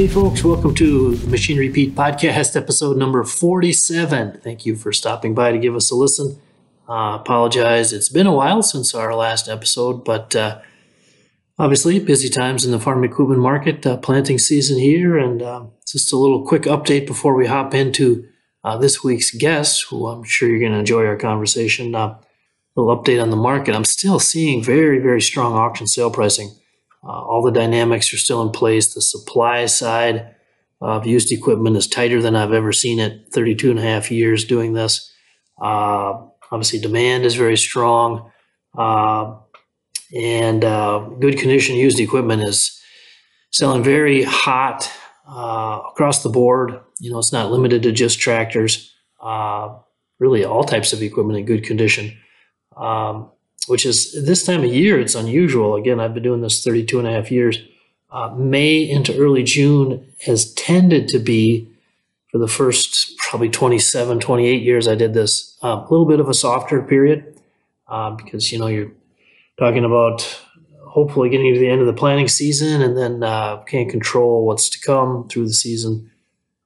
Hey, folks, welcome to the Machinery Pete Podcast, episode number 47. Thank you for stopping by to give us a listen. Uh, apologize, it's been a while since our last episode, but uh, obviously, busy times in the farm equipment market, uh, planting season here, and uh, just a little quick update before we hop into uh, this week's guest, who I'm sure you're going to enjoy our conversation. Uh, little update on the market. I'm still seeing very, very strong auction sale pricing. Uh, all the dynamics are still in place. The supply side of used equipment is tighter than I've ever seen it. 32 and a half years doing this. Uh, obviously, demand is very strong. Uh, and uh, good condition used equipment is selling very hot uh, across the board. You know, it's not limited to just tractors, uh, really all types of equipment in good condition. Um, which is this time of year, it's unusual. Again, I've been doing this 32 and a half years. Uh, May into early June has tended to be, for the first probably 27, 28 years I did this, uh, a little bit of a softer period uh, because, you know, you're talking about hopefully getting to the end of the planting season and then uh, can't control what's to come through the season.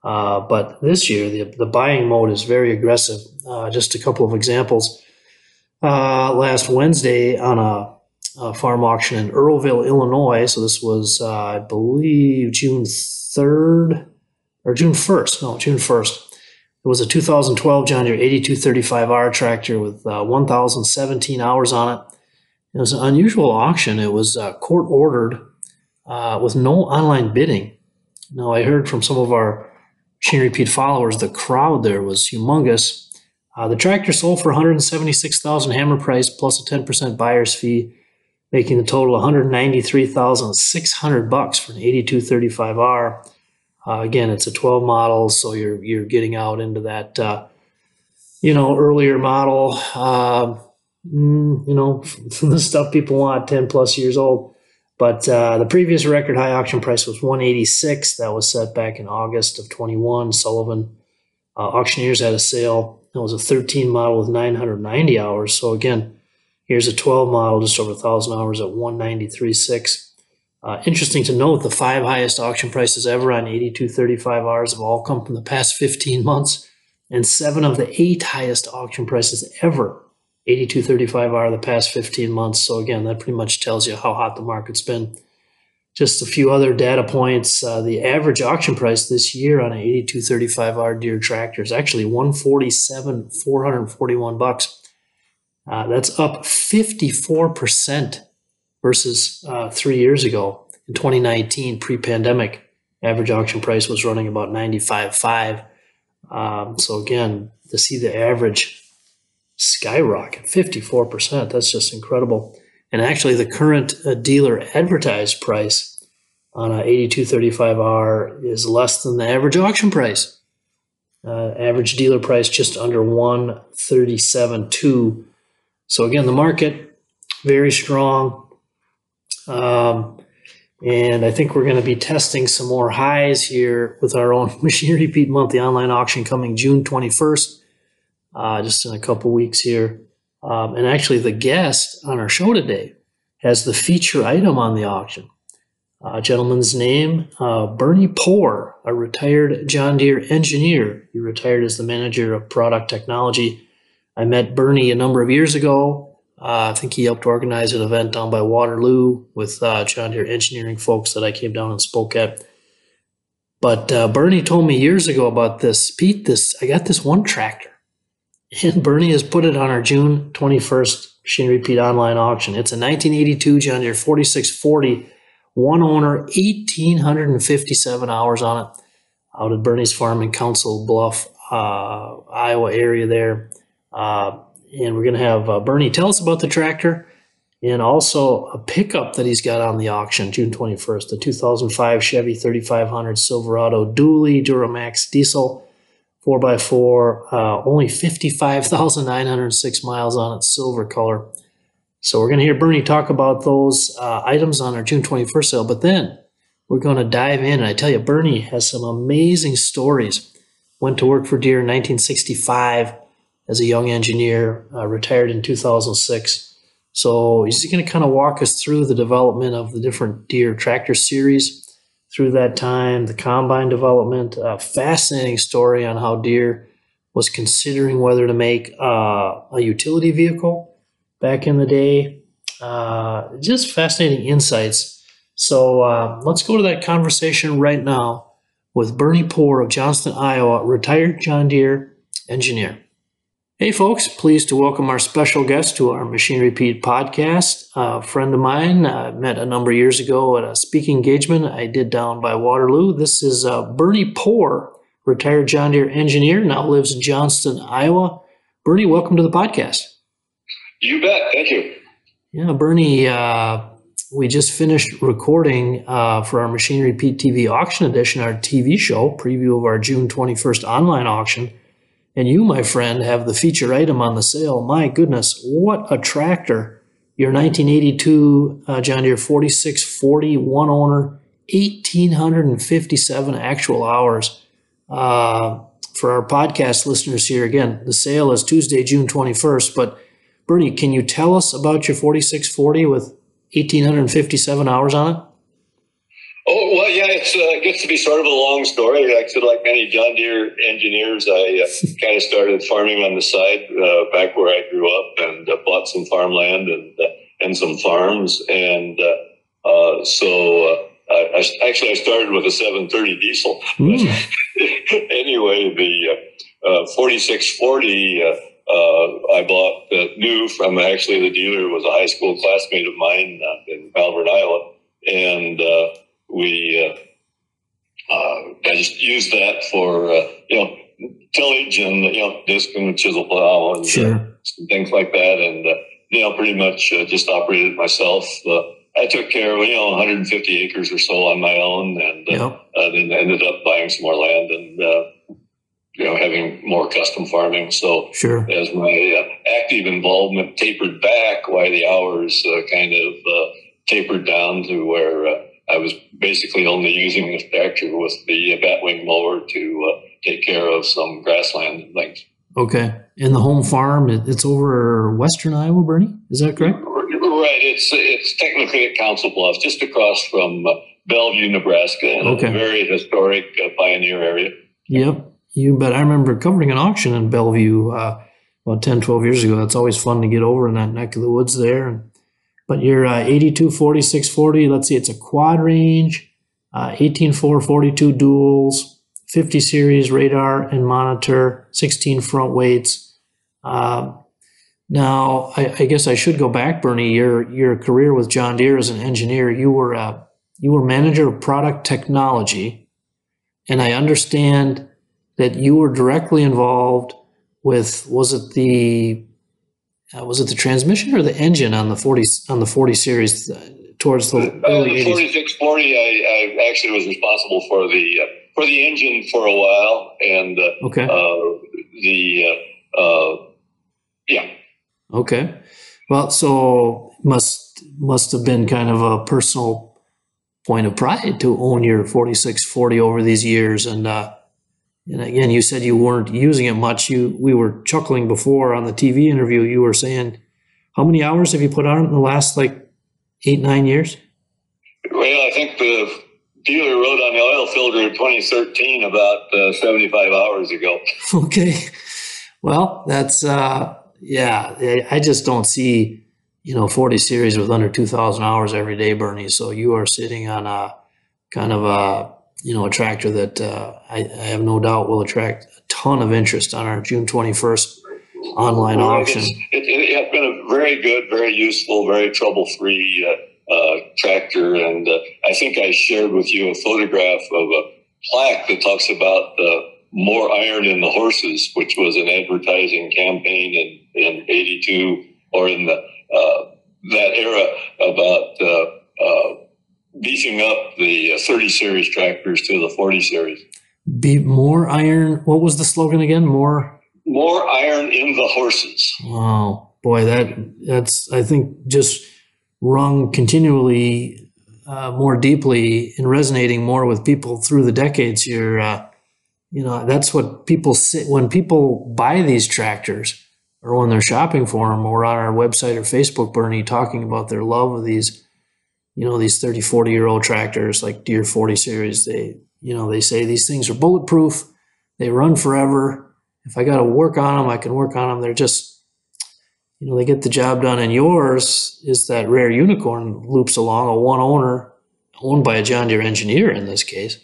Uh, but this year, the, the buying mode is very aggressive. Uh, just a couple of examples uh, last Wednesday on a, a, farm auction in Earlville, Illinois. So this was, uh, I believe, June 3rd or June 1st. No, June 1st. It was a 2012 John Deere 8235R tractor with uh, 1,017 hours on it. It was an unusual auction. It was uh, court ordered uh, with no online bidding. Now, I heard from some of our Machinery Pete followers, the crowd there was humongous. Uh, the tractor sold for 176,000 hammer price plus a 10% buyer's fee, making the total 193,600 bucks for an 8235R. Uh, again, it's a 12 model, so you're you're getting out into that uh, you know earlier model. Uh, mm, you know the stuff people want 10 plus years old. But uh, the previous record high auction price was 186. That was set back in August of 21. Sullivan uh, auctioneers had a sale it was a 13 model with 990 hours. So again, here's a 12 model, just over 1,000 hours at 193.6. Uh, interesting to note, the five highest auction prices ever on 8235Rs have all come from the past 15 months, and seven of the eight highest auction prices ever 8235R the past 15 months. So again, that pretty much tells you how hot the market's been. Just a few other data points. Uh, the average auction price this year on an 8235R Deere tractor is actually 147, 441 bucks. Uh, that's up 54% versus uh, three years ago. In 2019, pre-pandemic, average auction price was running about 95.5. Um, so again, to see the average skyrocket 54%, that's just incredible. And actually, the current uh, dealer advertised price on a 8235R is less than the average auction price. Uh, average dealer price just under 137.2. So again, the market very strong. Um, and I think we're going to be testing some more highs here with our own Machinery Pete Monthly Online Auction coming June 21st, uh, just in a couple weeks here. Um, and actually, the guest on our show today has the feature item on the auction. A gentleman's name, uh, Bernie Poor, a retired John Deere engineer. He retired as the manager of product technology. I met Bernie a number of years ago. Uh, I think he helped organize an event down by Waterloo with uh, John Deere engineering folks that I came down and spoke at. But uh, Bernie told me years ago about this. Pete, this I got this one tractor and Bernie has put it on our June 21st Machinery Pete online auction. It's a 1982 John Deere 4640, one owner, 1,857 hours on it, out at Bernie's farm in Council Bluff, uh, Iowa area there. Uh, and we're going to have uh, Bernie tell us about the tractor and also a pickup that he's got on the auction June 21st, the 2005 Chevy 3500 Silverado Dually Duramax diesel 4x4, uh, only 55,906 miles on it, silver color. So we're going to hear Bernie talk about those uh, items on our June 21st sale, but then we're going to dive in. And I tell you, Bernie has some amazing stories. Went to work for Deere in 1965 as a young engineer, uh, retired in 2006. So he's going to kind of walk us through the development of the different Deere tractor series through that time, the combine development, a fascinating story on how Deere was considering whether to make uh, a utility vehicle back in the day. Uh, just fascinating insights. So uh, let's go to that conversation right now with Bernie Poor of Johnston, Iowa, retired John Deere engineer. Hey, folks, pleased to welcome our special guest to our Machinery Pete podcast. A friend of mine I uh, met a number of years ago at a speaking engagement I did down by Waterloo. This is uh, Bernie Poor, retired John Deere engineer, now lives in Johnston, Iowa. Bernie, welcome to the podcast. You bet. Thank you. Yeah, Bernie, uh, we just finished recording uh, for our Machinery Pete TV auction edition, our TV show, preview of our June 21st online auction and you, my friend, have the feature item on the sale. My goodness, what a tractor! Your 1982 uh, John Deere 4640 one owner, 1,857 actual hours. Uh, for our podcast listeners here, again, the sale is Tuesday, June 21st. But Bernie, can you tell us about your 4640 with 1,857 hours on it? Oh well, yeah, it's, uh, it gets to be sort of a long story. Like like many John Deere engineers, I uh, kind of started farming on the side uh, back where I grew up, and uh, bought some farmland and uh, and some farms, and uh, so I, I, actually I started with a 730 diesel. Mm. anyway, the 4640. I bought new from actually the dealer was a high school classmate of mine in Malvern, Iowa, and uh, uh, I just use that for uh, you know tillage and you know disc and chisel plow and sure. things like that, and you know pretty much just operated myself. I took care of you know 150 acres or so on my own, and yep. then ended up buying some more land and you know, having more custom farming. So sure. as my uh, active involvement tapered back, why the hours uh, kind of uh, tapered down to where I was basically only using the tractor with the batwing mower to uh, take care of some grassland and things. Okay. And the home farm, it's over western Iowa, Bernie? Is that correct? Right. It's it's technically at Council Bluffs, just across from uh, Bellevue, Nebraska, okay. a very historic uh, pioneer area. Yep. You bet. I remember covering an auction in Bellevue uh, about 10, 12 years ago. That's always fun to get over in that neck of the woods there. And but your uh, 82, 46, 40, let's see, it's a quad range, uh, 18, 4, 42 duals, 50 series radar and monitor, 16 front weights. Uh, now, I, I, guess I should go back, Bernie. Your your career with John Deere as an engineer, you were uh, you were manager of product technology, and I understand that you were directly involved with was it the uh, was it the transmission or the engine on the 40 on the 40 series uh, towards the uh, early the 4640 I, I, actually was responsible for the uh, for the engine for a while and uh, okay. the yeah. Okay. Well so must must have been kind of a personal point of pride to own your 4640 over these years and uh and again, you said you weren't using it much. You we were chuckling before on the TV interview. You were saying, how many hours have you put on it in the last like eight nine years? Well, I think the dealer wrote on the oil filter in 2013 about uh, 75 hours ago. Okay, well, that's uh, yeah. I just don't see you know 40 series with under 2,000 hours every day, Bernie. So you are sitting on a kind of a you know, a tractor that uh, I, I, have no doubt will attract a ton of interest on our June 21st online well, auction. It, it, has been a very good, very useful, very trouble free uh, uh, tractor. And uh, I think I shared with you a photograph of a plaque that talks about the more iron in the horses, which was an advertising campaign in, in 82 or in the, uh, that era about uh, beefing up the uh, 30 series tractors to the 40 series. Be more iron. What was the slogan again? More more iron in the horses. Wow, boy, that that's I think just rung continually uh, more deeply and resonating more with people through the decades here. Uh, you know, that's what people say when people buy these tractors or when they're shopping for them or on our website or Facebook, Bernie, talking about their love of these you know, these 30, 40 year old tractors like Deere 40 series, they, you know, they say these things are bulletproof. They run forever. If I got to work on them, I can work on them. They're just, you know, they get the job done. And yours is that rare unicorn loops along a one owner owned by a John Deere engineer in this case,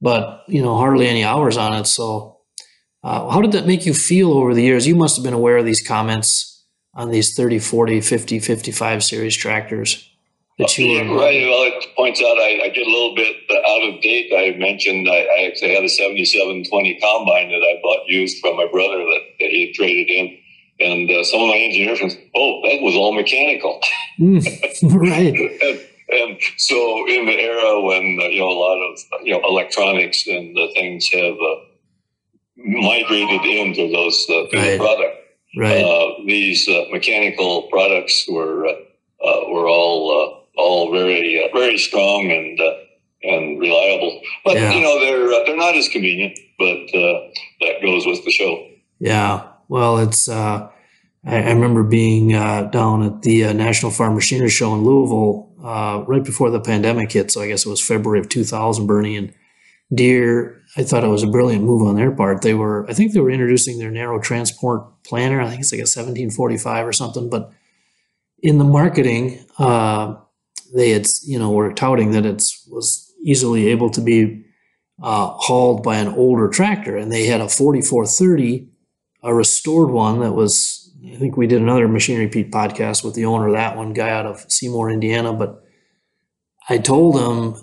but, you know, hardly any hours on it. So, uh, how did that make you feel over the years? You must have been aware of these comments on these 30, 40, 50, 55 series tractors that you were. Right. Well, it points out I, I get a little bit out of date. I mentioned I, I, actually had a 7720 combine that I bought used from my brother that, that he had traded in. And uh, some of my engineers went, oh, that was all mechanical. Mm, right. and, and, so in the era when, uh, you know, a lot of, you know, electronics and uh, things have uh, migrated into those, uh, right. the product. Right. Uh, these mechanical products were, were all all very uh, very strong and uh, and reliable. But yeah. you know they're uh, they're not as convenient, but uh, that goes with the show. Yeah, well, it's. Uh, I, I, remember being uh, down at the National Farm Machinery Show in Louisville right before the pandemic hit. So I guess it was February of 2000. Bernie and Deere. I thought it was a brilliant move on their part. They were, I think, they were introducing their narrow transport planter. I think it's like a 1745 or something. But in the marketing, they had, you know, were touting that it was easily able to be uh, hauled by an older tractor, and they had a 4430, a restored one that was. I think we did another Machinery Pete podcast with the owner of that one, guy out of Seymour, Indiana. But I told him,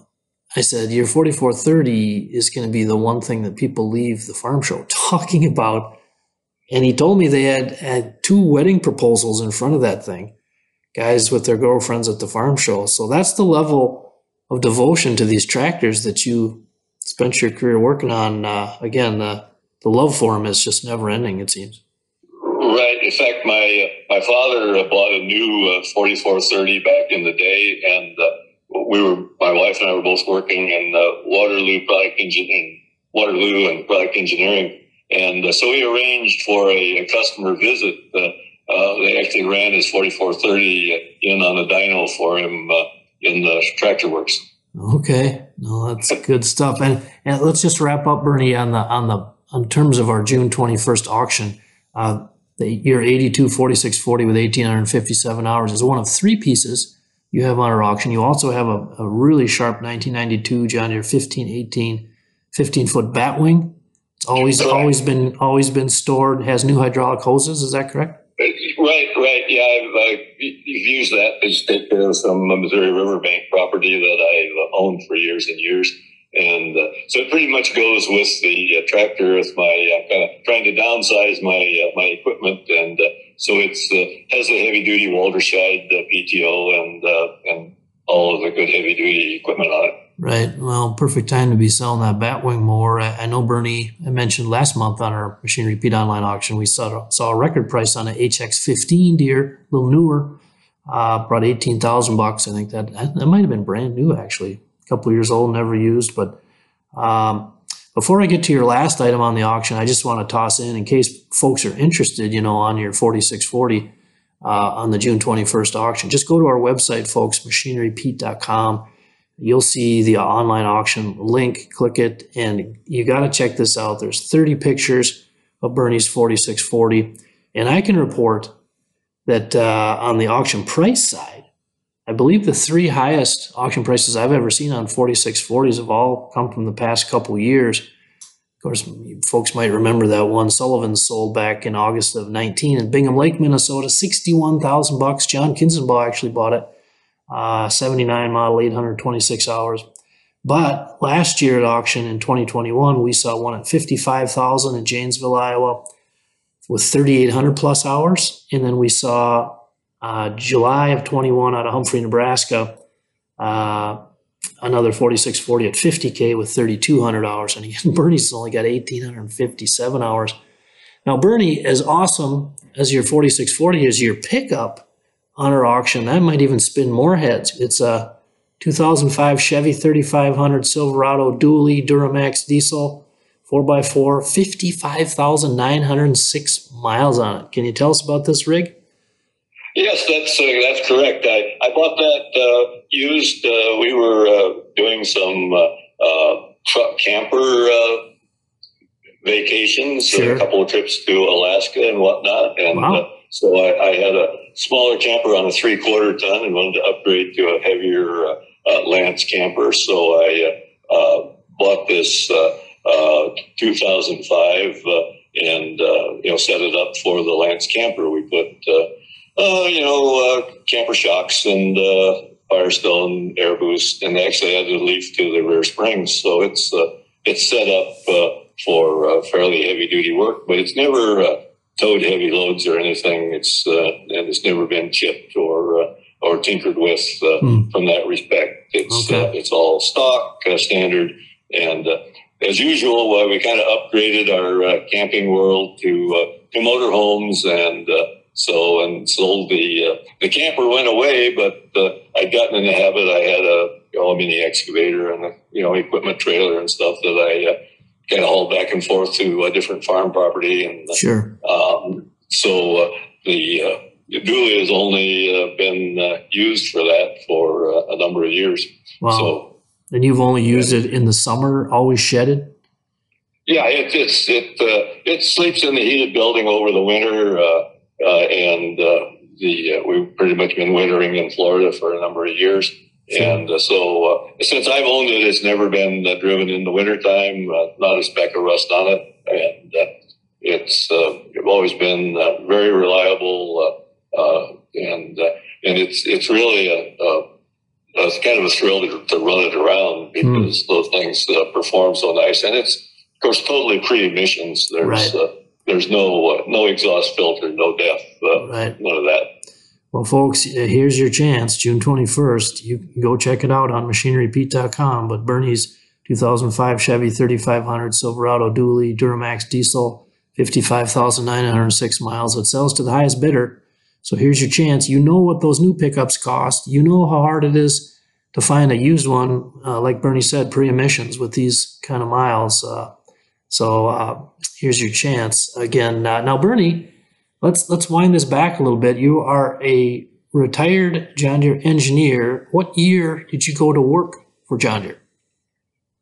I said, your 4430 is going to be the one thing that people leave the farm show talking about. And he told me they had, had two wedding proposals in front of that thing guys with their girlfriends at the farm show. So that's the level of devotion to these tractors that you spent your career working on. Uh, again, the, the love for them is just never ending, it seems. Right. In fact, my my father bought a new uh, 4430 back in the day, and uh, we were my wife and I were both working in uh, Waterloo product engineering, Waterloo and product engineering, and uh, so we arranged for a, a customer visit uh, they actually ran his 4430 in on a dyno for him uh, in the tractor works. Okay, no, that's good stuff. And and let's just wrap up, Bernie, on the on the on terms of our June 21st auction. Uh, the year 82 4640 with 1857 hours is one of three pieces you have on our auction. You also have a, a really sharp 1992 John Deere 1518 15 foot batwing. It's always always been always been stored. Has new hydraulic hoses. Is that correct? Right, right. Yeah, I've, I've used that to take care some Missouri Riverbank property that I've owned for years and years. And uh, so it pretty much goes with the uh, tractor with my uh, kind of trying to downsize my uh, my equipment, and uh, so it's uh, has a heavy duty Walterscheid PTO and and all of the good heavy duty equipment on it. Right. Well, perfect time to be selling that Batwing more. I, know Bernie I mentioned last month on our Machinery Pete online auction, we saw, saw a record price on an HX15 Deere, a little newer, uh, brought 18,000 bucks. I think that, that might have been brand new actually, a couple years old, never used. But um, before I get to your last item on the auction, I just want to toss in, in case folks are interested, you know, on your 4640 uh, on the June 21st auction, just go to our website, folks, machinerypete.com you'll see the online auction link, click it, and you got to check this out. There's 30 pictures of Bernie's 4640. And I can report that uh, on the auction price side, I believe the three highest auction prices I've ever seen on 4640s have all come from the past couple years. Of course, folks might remember that one Sullivan sold back in August of 19 in Bingham Lake, Minnesota, 61,000 bucks. John Kinzenbaw actually bought it uh, 79 model, 826 hours. But last year at auction in 2021, we saw one at 55,000 in Janesville, Iowa, with 3,800 plus hours. And then we saw uh, July of 21 out of Humphrey, Nebraska, uh, another 4640 at 50K with 3,200 hours. And again, Bernie's only got 1,857 hours. Now, Bernie, as awesome as your 4640 is, your pickup on our auction. That might even spin more heads. It's a 2005 Chevy 3500 Silverado dually Duramax diesel 4x4, 55,906 miles on it. Can you tell us about this rig? Yes, that's uh, that's correct. I, I bought that uh, used. Uh, we were uh, doing some uh, uh, truck camper vacations, Sure. a couple of trips to Alaska and whatnot, and Wow. so I, I had a smaller camper on a three quarter ton and wanted to upgrade to a heavier Lance camper. So I uh, uh, bought this uh, uh, 2005 uh, and uh, you know set it up for the Lance camper. We put uh, you know uh, camper shocks and uh, Firestone air boost, and they actually added a leaf to the rear springs. So it's uh, it's set up uh, for uh, fairly heavy duty work, but it's never uh, towed heavy loads or anything. It's uh, and it's never been chipped or uh, or tinkered with uh, Hmm. from that respect. It's Okay. uh, it's all stock uh, standard, and uh, as usual, uh, we kind of upgraded our uh, camping world to uh, to motorhomes and. Uh, so and sold the uh, the camper went away, but uh, I'd gotten in the habit. I had a, you know, a mini excavator and a you know equipment trailer and stuff that I uh, kind of hauled back and forth to a different farm property, and Sure. um, so uh, the uh, dually has only uh, been uh, used for that for uh, a number of years. Wow. So and you've only used it in the summer, always shedded? yeah, it, it's it uh, it sleeps in the heated building over the winter, uh, uh, and uh, the uh, we've pretty much been wintering in Florida for a number of years. And uh, so, uh, since I've owned it, it's never been uh, driven in the wintertime, uh, not a speck of rust on it. And uh, it's uh, always been uh, very reliable, uh, uh, and uh, and it's it's really a, a, it's kind of a thrill to, to run it around because those things uh, perform so nice, and it's of course totally pre-emissions. There's Right. There's no uh, no exhaust filter, no def, uh, Right. none of that. Well, folks, uh, here's your chance. June 21st, you can go check it out on machinerypete.com. But Bernie's 2005 Chevy 3500 Silverado Dually Duramax diesel, 55,906 miles. It sells to the highest bidder. So here's your chance. You know what those new pickups cost. You know how hard it is to find a used one, uh, like Bernie said, pre emissions with these kind of miles. Uh, so uh, here's your chance. Again, uh, now, Bernie, let's let's wind this back a little bit. You are a retired John Deere engineer. What year did you go to work for John Deere?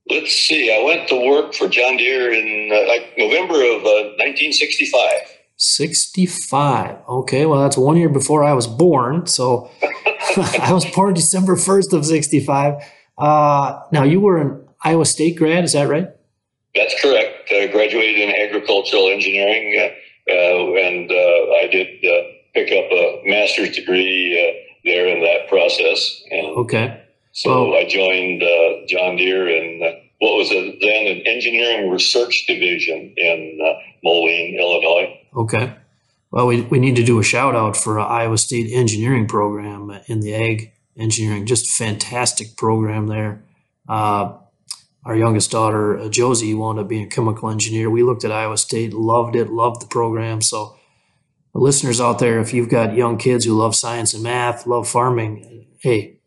Let's see. I went to work for John Deere in uh, like November of uh, 1965. 65. Okay, well, that's one year before I was born. So I was born December 1st of 65. Uh, now, you were an Iowa State grad, is that right? That's correct. Uh, graduated in agricultural engineering, uh, uh, and uh, I did uh, pick up a master's degree uh, there in that process. And Okay. so Oh. I joined uh, John Deere in uh, what was a, then an engineering research division in uh, Moline, Illinois. Okay. Well, we, we need to do a shout out for uh, Iowa State engineering program in the ag engineering. Just fantastic program there. Uh, our youngest daughter, uh, Josie, wound up being a chemical engineer. We looked at Iowa State, loved it, loved the program. So, the listeners out there, if you've got young kids who love science and math, love farming, hey,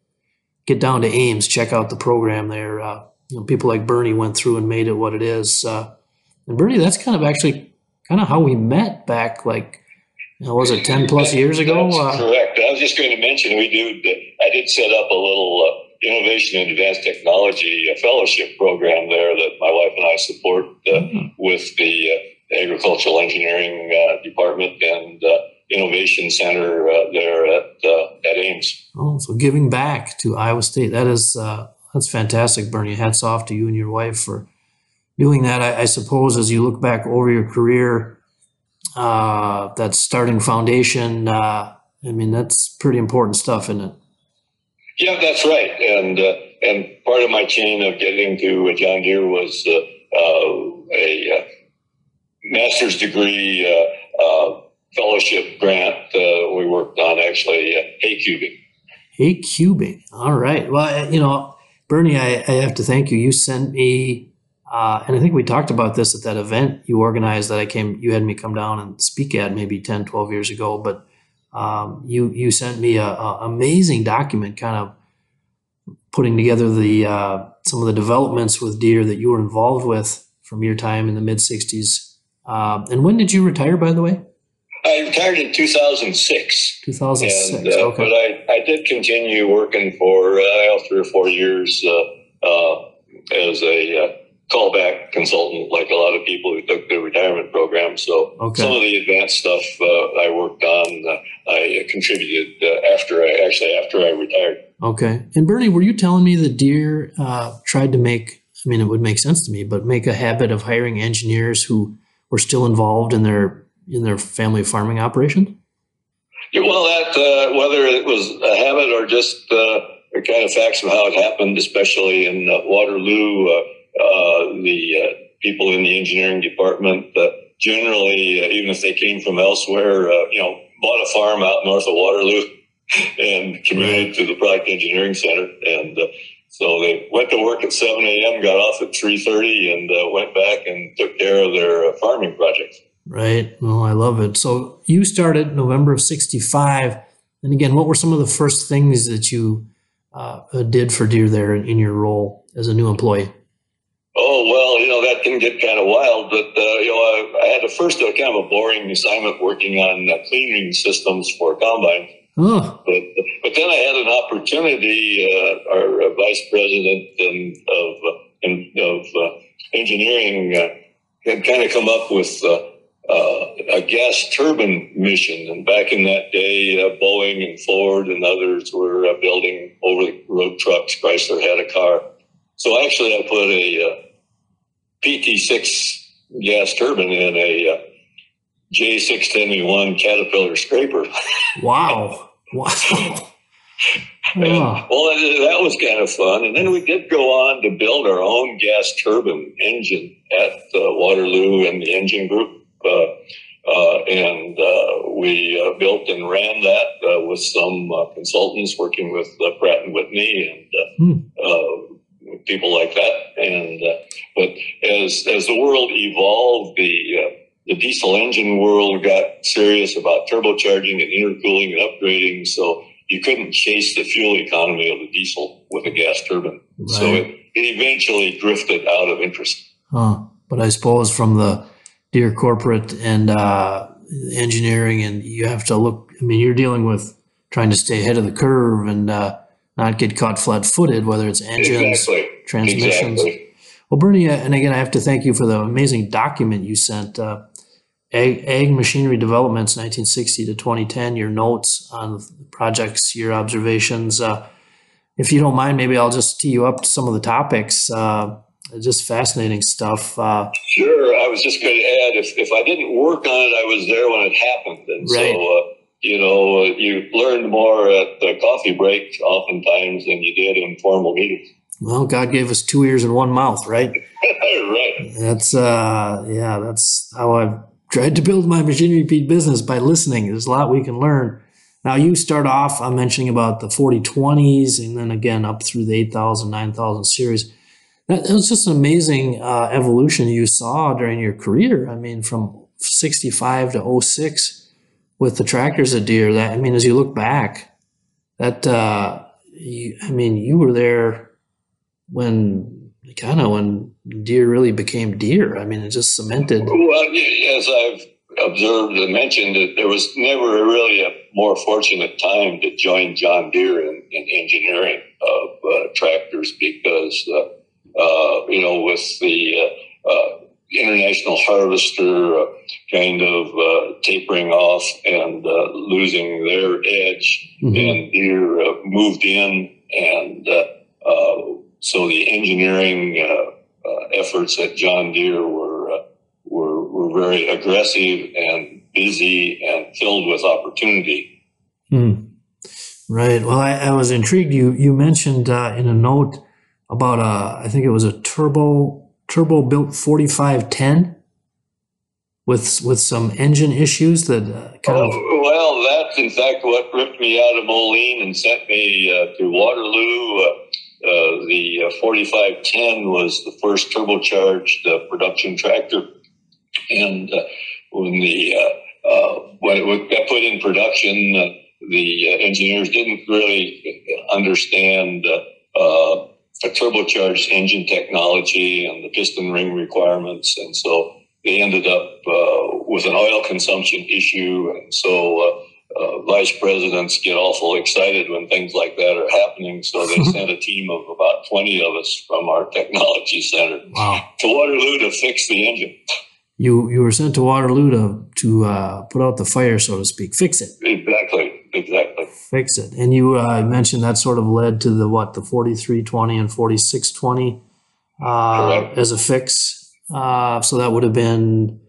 get down to Ames, check out the program there. Uh, you know, people like Bernie went through and made it what it is. Uh, and Bernie, that's kind of actually kind of how we met back, like, you know, was it 10 plus years ago? That's Uh, correct. I was just going to mention we do. I did set up a little uh, innovation and advanced technology fellowship program there that my wife and I support uh, Hmm. with the uh, agricultural engineering uh, department and uh, innovation center uh, there at uh, at Ames. oh, so giving back to Iowa State. That is, uh, that's fantastic, Bernie. Hats off to you and your wife for doing that. I, I suppose as you look back over your career, uh, that starting foundation, uh, I mean, that's pretty important stuff, isn't it? Yeah, that's right. And uh, and part of my chain of getting to John Deere was uh, uh, a uh, master's degree uh, fellowship grant we worked on actually hay cubing. Hey, cubing. All right. Well, you know, Bernie, I, I have to thank you. You sent me, and I think we talked about this at that event you organized that I came, you had me come down and speak at maybe 10, 12 years ago. But um, you, you sent me a, a amazing document kind of putting together the, uh, some of the developments with Deere that you were involved with from your time in the mid 60s. Um, and when did you retire, by the way? I retired in 2006. 2006. And, uh, okay. But I, I did continue working for uh, three or four years uh, uh, as a uh, callback consultant, like a lot of people who took the retirement program. So Okay. some of the advanced stuff uh, I worked on, uh, I contributed uh, after I actually after I retired. Okay. And Bernie, were you telling me that Deere uh, tried to make, I mean, it would make sense to me, but make a habit of hiring engineers who were still involved in their in their family farming operation? Yeah, Well, that uh, whether it was a habit or just uh, the kind of facts of how it happened, especially in uh, Waterloo, uh, the uh, people in the engineering department uh, generally, uh, even if they came from elsewhere, uh, you know, bought a farm out north of Waterloo and commuted to the product engineering center, and so they went to work at 7 a.m., got off at 3:30, and went back and took care of their farming projects. Right. Well, I love it. So you started November of 65. And again, what were some of the first things that you uh, did for Deere there in, in your role as a new employee? Oh well, you know that can get kind of wild, but uh, you know I, I had a first uh, kind of a boring assignment working on uh, cleaning systems for combine, Oh, but but then I had an opportunity. Uh, our uh, vice president and of uh, and of uh, engineering uh, had kind of come up with. Uh, uh, a gas turbine mission, and back in that day, uh, Boeing and Ford and others were uh, building over-the-road trucks. Chrysler had a car, so actually, I put a uh, PT6 gas turbine in a uh, J671 Caterpillar scraper. wow. Wow. And, well, that that was kind of fun. And then we did go on to build our own gas turbine engine at uh, Waterloo and the engine group. Uh, uh, and uh, we uh, built and ran that uh, with some uh, consultants working with uh, Pratt and Whitney and uh, uh, people like that. And uh, but as as the world evolved, the uh, the diesel engine world got serious about turbocharging and intercooling and upgrading. So you couldn't chase the fuel economy of the diesel with a gas turbine. So it, it eventually drifted out of interest. huh. But I suppose from the Deere corporate and uh, engineering, and you have to look, I mean, you're dealing with trying to stay ahead of the curve and uh, not get caught flat footed, whether it's engines, Exactly. transmissions. Exactly. Well, Bernie, uh, and again, I have to thank you for the amazing document you sent. Uh, Ag, Ag Machinery Developments, 1960 to 2010, your notes on projects, your observations. Uh, if you don't mind, maybe I'll just tee you up to some of the topics. Uh, just fascinating stuff. Uh, Sure. I was just going to add if, if I didn't work on it, I was there when it happened. And Right. so, uh, you know, you learned more at the coffee break oftentimes than you did in formal meetings. well, God gave us two ears and one mouth, right? right. That's uh yeah, that's how I've tried to build my Machinery Pete business by listening. There's a lot we can learn. Now you start off I'm mentioning about the 4020s and then again up through the 8000, 9000 series. That, that was just an amazing uh, evolution you saw during your career. I mean, from 65 to 06 with the tractors at Deere, That I mean, as you look back, that uh, you, I mean, you were there when kind of when Deere really became Deere. I mean, it just cemented. Well, as I've observed and mentioned, that there was never really a more fortunate time to join John Deere in, in engineering of uh, tractors because, uh, uh, you know, with the uh, uh, international harvester uh, kind of uh, tapering off and uh, losing their edge, Mhm. and Deere uh, moved in, and uh, uh, so the engineering uh, uh, efforts at John Deere were uh, were were very aggressive and busy and filled with opportunity. Hmm. Right. Well, I, I was intrigued. You you mentioned uh, in a note about a I think it was a turbo turbo built 4510 with with some engine issues that uh, kind of Oh, well, that's in fact what ripped me out of Moline and sent me uh, to Waterloo. Uh, uh, the uh, 4510 was the first turbocharged uh, production tractor, and when the when it got put in production, the engineers didn't really understand uh, a turbocharged engine technology and the piston ring requirements, and so they ended up uh, with an oil consumption issue. And so uh, uh, vice presidents get awful excited when things like that are happening. So they sent a team of about 20 of us from our technology center Wow. to Waterloo to fix the engine. You you were sent to Waterloo to to uh, put out the fire, so to speak, fix it, Exactly, exactly. fix it. And you uh, mentioned that sort of led to the what the forty three twenty and forty six twenty uh, as a fix. Uh, so that would have been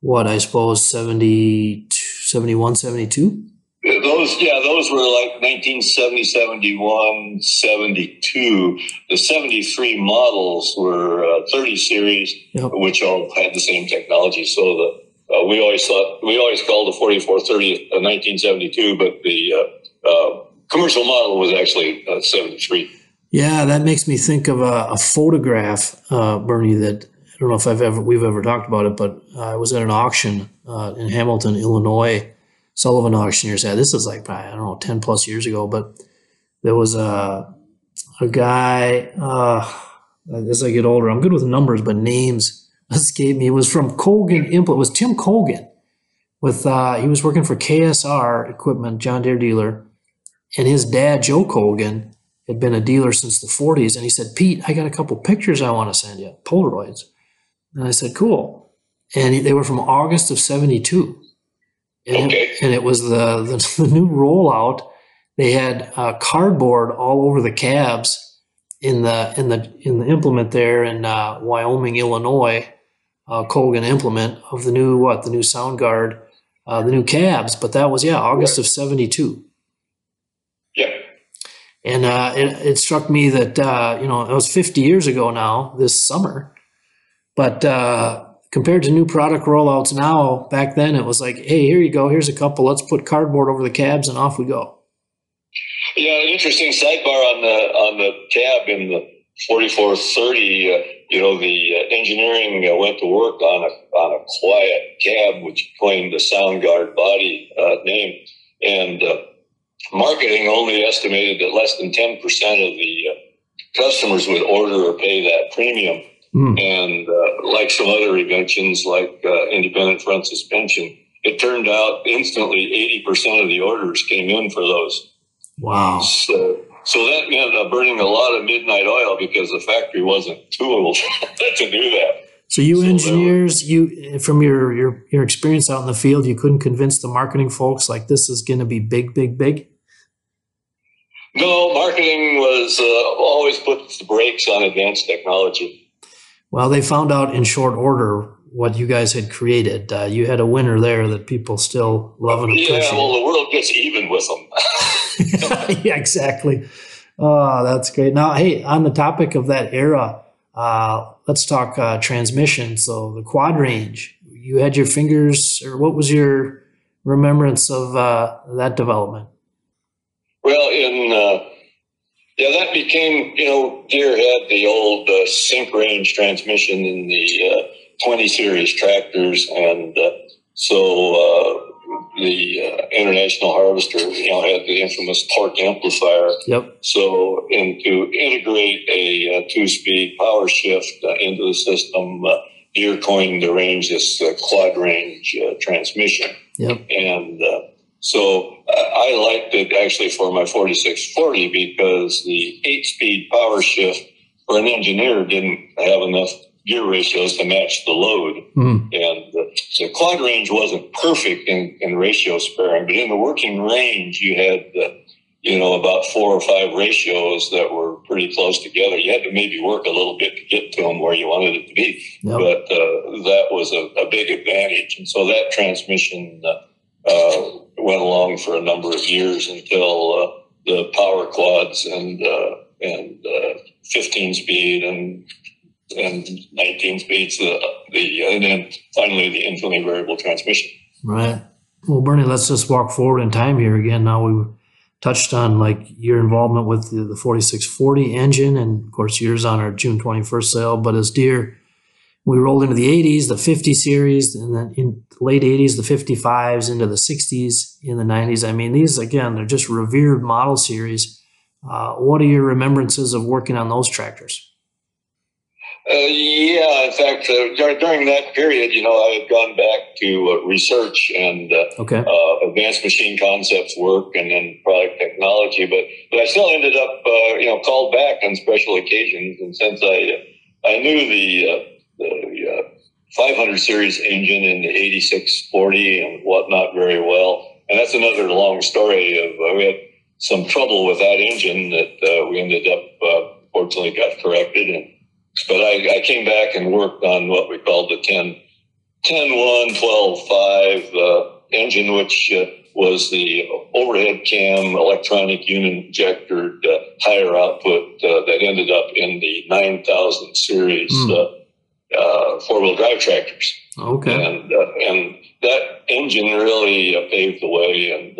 what I suppose 70, 71, 72? Those, yeah, those were like 1970, 71, 72. The 73 models were uh, 30 series, Yep. which all had the same technology. So the uh, we always thought we always called the 4430 a 1972, but the uh, uh, commercial model was actually uh, 73. Yeah, that makes me think of a, a photograph, Bernie. That I don't know if I've ever we've ever talked about it, but I was at an auction in Hamilton, Illinois. Sullivan Auctioneers had this is like probably, I don't know ten plus years ago, but there was a a guy. Uh, as I get older, I'm good with numbers, but names escape me. It was from Colgan Implement. It was Tim Colgan. With uh, he was working for KSR Equipment, John Deere dealer, and his dad Joe Colgan had been a dealer since the 40s. And he said, Pete, I got a couple pictures I want to send you, Polaroids. And I said, cool. And they were from August of 72. And, Okay. it, and it was the, the, the new rollout. They had uh, cardboard all over the cabs in the in the in the implement there in uh, Wyoming, Illinois, uh, Colgan implement of the new what the new Sound Guard, uh, the new cabs. But that was yeah August of '72. Yeah. And uh, it, it struck me that, uh, you know, it was 50 years ago now, this summer. But uh, compared to new product rollouts now, back then it was like, hey, here you go. Here's a couple. Let's put cardboard over the cabs and off we go. Yeah, an interesting sidebar on the on the cab in the 4430. Uh, you know, the uh, engineering uh, went to work on a on a quiet cab, which claimed the Soundguard body uh, name, and uh, marketing only estimated that less than 10 percent of the uh, customers would order or pay that premium. Mm. And uh, like some other inventions, like uh, independent front suspension, it turned out instantly 80% of the orders came in for those. Wow. So, so that meant uh, burning a lot of midnight oil because the factory wasn't tooled to do that. So you So engineers, you from your, your your experience out in the field, you couldn't convince the marketing folks like this is going to be big, big, big. No, marketing was uh, always puts the brakes on advanced technology. Well, they found out in short order what you guys had created. Uh, you had a winner there that people still love and appreciate. Yeah, well, the world gets even with them. yeah, exactly. Oh, that's great. Now, hey, on the topic of that era, uh, let's talk uh, transmission. So the quad range, you had your fingers, or what was your remembrance of uh, that development? Well, in uh, yeah, that became you know Deere had the old uh, sync range transmission in the uh, 20 series tractors, and so uh, the uh, International Harvester you know had the infamous torque amplifier. Yep. So, and to integrate a, uh two-speed power shift uh, into the system, uh, Deere coined the range this uh, quad range uh, transmission. Yep. And uh, so I liked it actually for my 4640 because the eight speed power shift for an engineer didn't have enough gear ratios to match the load. Mm. And uh, so quad range wasn't perfect in, in ratio sparing, but in the working range, you had, uh, you know, about four or five ratios that were pretty close together. You had to maybe work a little bit to get to them where you wanted it to be Yep. but uh, that was a, a big advantage. And so that transmission uh, uh, went along for a number of years until uh, the power quads and uh, and uh, 15 speed and and 19 speeds, the, the and then finally the infinitely variable transmission. Right. Well, Bernie, let's just walk forward in time here again. Now we touched on like your involvement with the, the 4640 engine, and of course yours on our June 21st sale. But as Deere, we rolled into the 80s, the 50 series, and then in late 80s, the 55s, into the 60s, in the 90s. I mean, these again, they're just revered model series. Uh, what are your remembrances of working on those tractors? Uh, yeah, in fact, uh, during that period, you know, I had gone back to uh, research and uh, okay. Uh, advanced machine concepts work and then product technology, but but I still ended up, uh, you know, called back on special occasions. And since I I knew the the 500 series engine in the 8640 and whatnot very well, and that's another long story of we had some trouble with that engine that we ended up fortunately got corrected and but I, I, came back and worked on what we called the 10, 10 1, 12 5 uh, engine, which uh, was the overhead cam electronic unit injector uh, higher output uh, that ended up in the 9000 series mm. four wheel drive tractors. Okay. And, and that engine really paved the way and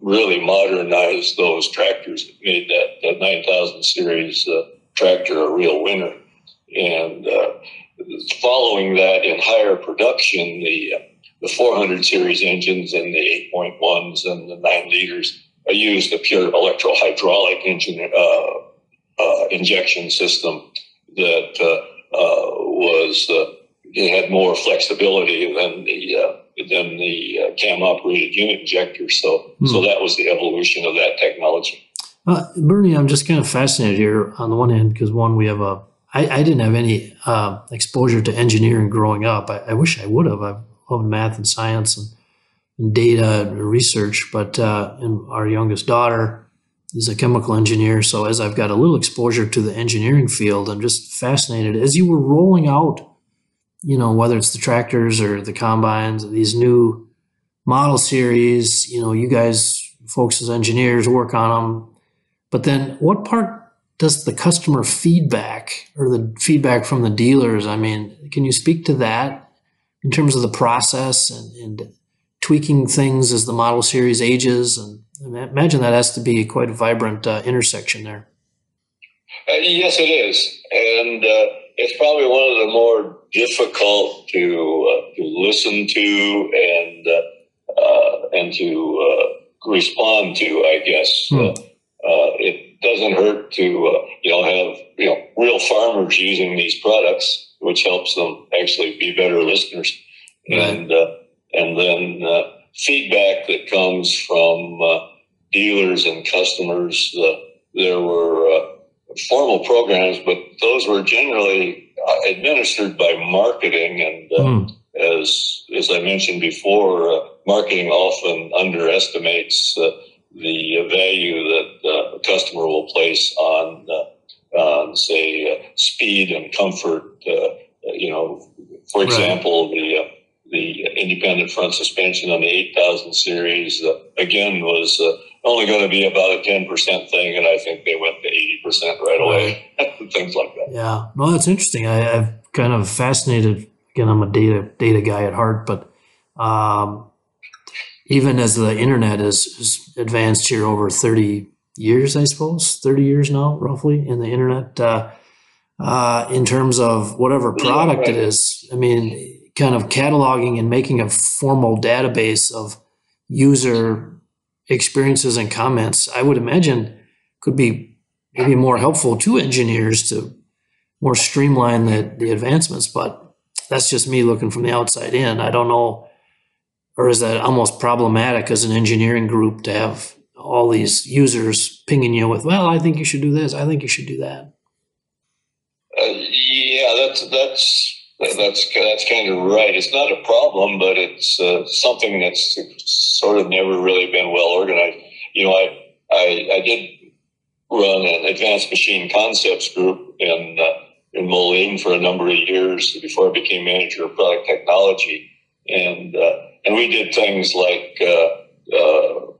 really modernized those tractors. It made that, that 9000 series tractor a real winner. And uh, following that in higher production, the uh, the 400 series engines and the 8.1s and the 9 liters used a pure electro-hydraulic engine uh, uh, injection system that uh, uh, was had more flexibility than the than the cam operated unit injector. So hmm. so that was the evolution of that technology. Bernie, I'm just kind of fascinated here on the one hand because one, we have a I, I didn't have any uh, exposure to engineering growing up. I, I, wish I would have. I've loved math and science and, and data and research, but uh, and our youngest daughter is a chemical engineer. So as I've got a little exposure to the engineering field, I'm just fascinated. As you were rolling out, you know, whether it's the tractors or the combines, these new model series, you know, you guys, folks as engineers, work on them but then what part does the customer feedback or the feedback from the dealers? I mean, can you speak to that in terms of the process and, and tweaking things as the model series ages? And I imagine that has to be quite a vibrant uh, intersection there. Uh, yes, it is. And uh, it's probably one of the more difficult to, uh, to listen to and, uh, uh, and to respond to, I guess. Hmm uh, it doesn't hurt to uh, you know have you know real farmers using these products, which helps them actually be better listeners, right. and uh, and then uh, feedback that comes from uh, dealers and customers. Uh, there were formal programs, but those were generally administered by marketing, and mm. as as I mentioned before, marketing often underestimates the value that customer will place on, uh, on say, uh, speed and comfort. Uh, you know, for example, right. the uh, the independent front suspension on the 8000 series again was only going to be about a 10% thing, and I think they went to 80% right away. Right. Things like that. Yeah, no, that's interesting. I, I've kind of fascinated. Again, I'm a data data guy at heart, but um, even as the internet has, advanced here over 30 years, I suppose, 30 years now, roughly, in the internet, uh, uh, in terms of whatever product it is. I mean, kind of cataloging and making a formal database of user experiences and comments, I would imagine could be maybe more helpful to engineers to more streamline the, the advancements. But that's just me looking from the outside in. I don't know or is that almost problematic as an engineering group to have all these users pinging you with, well, I think you should do this, I think you should do that? Uh, yeah, that's that's that's that's kind of right. It's not a problem, but it's uh, something that's sort of never really been well organized. You know, I I, I did run an advanced machine concepts group in uh, in Moline for a number of years before I became manager of product technology, and uh, and we did things like uh, uh,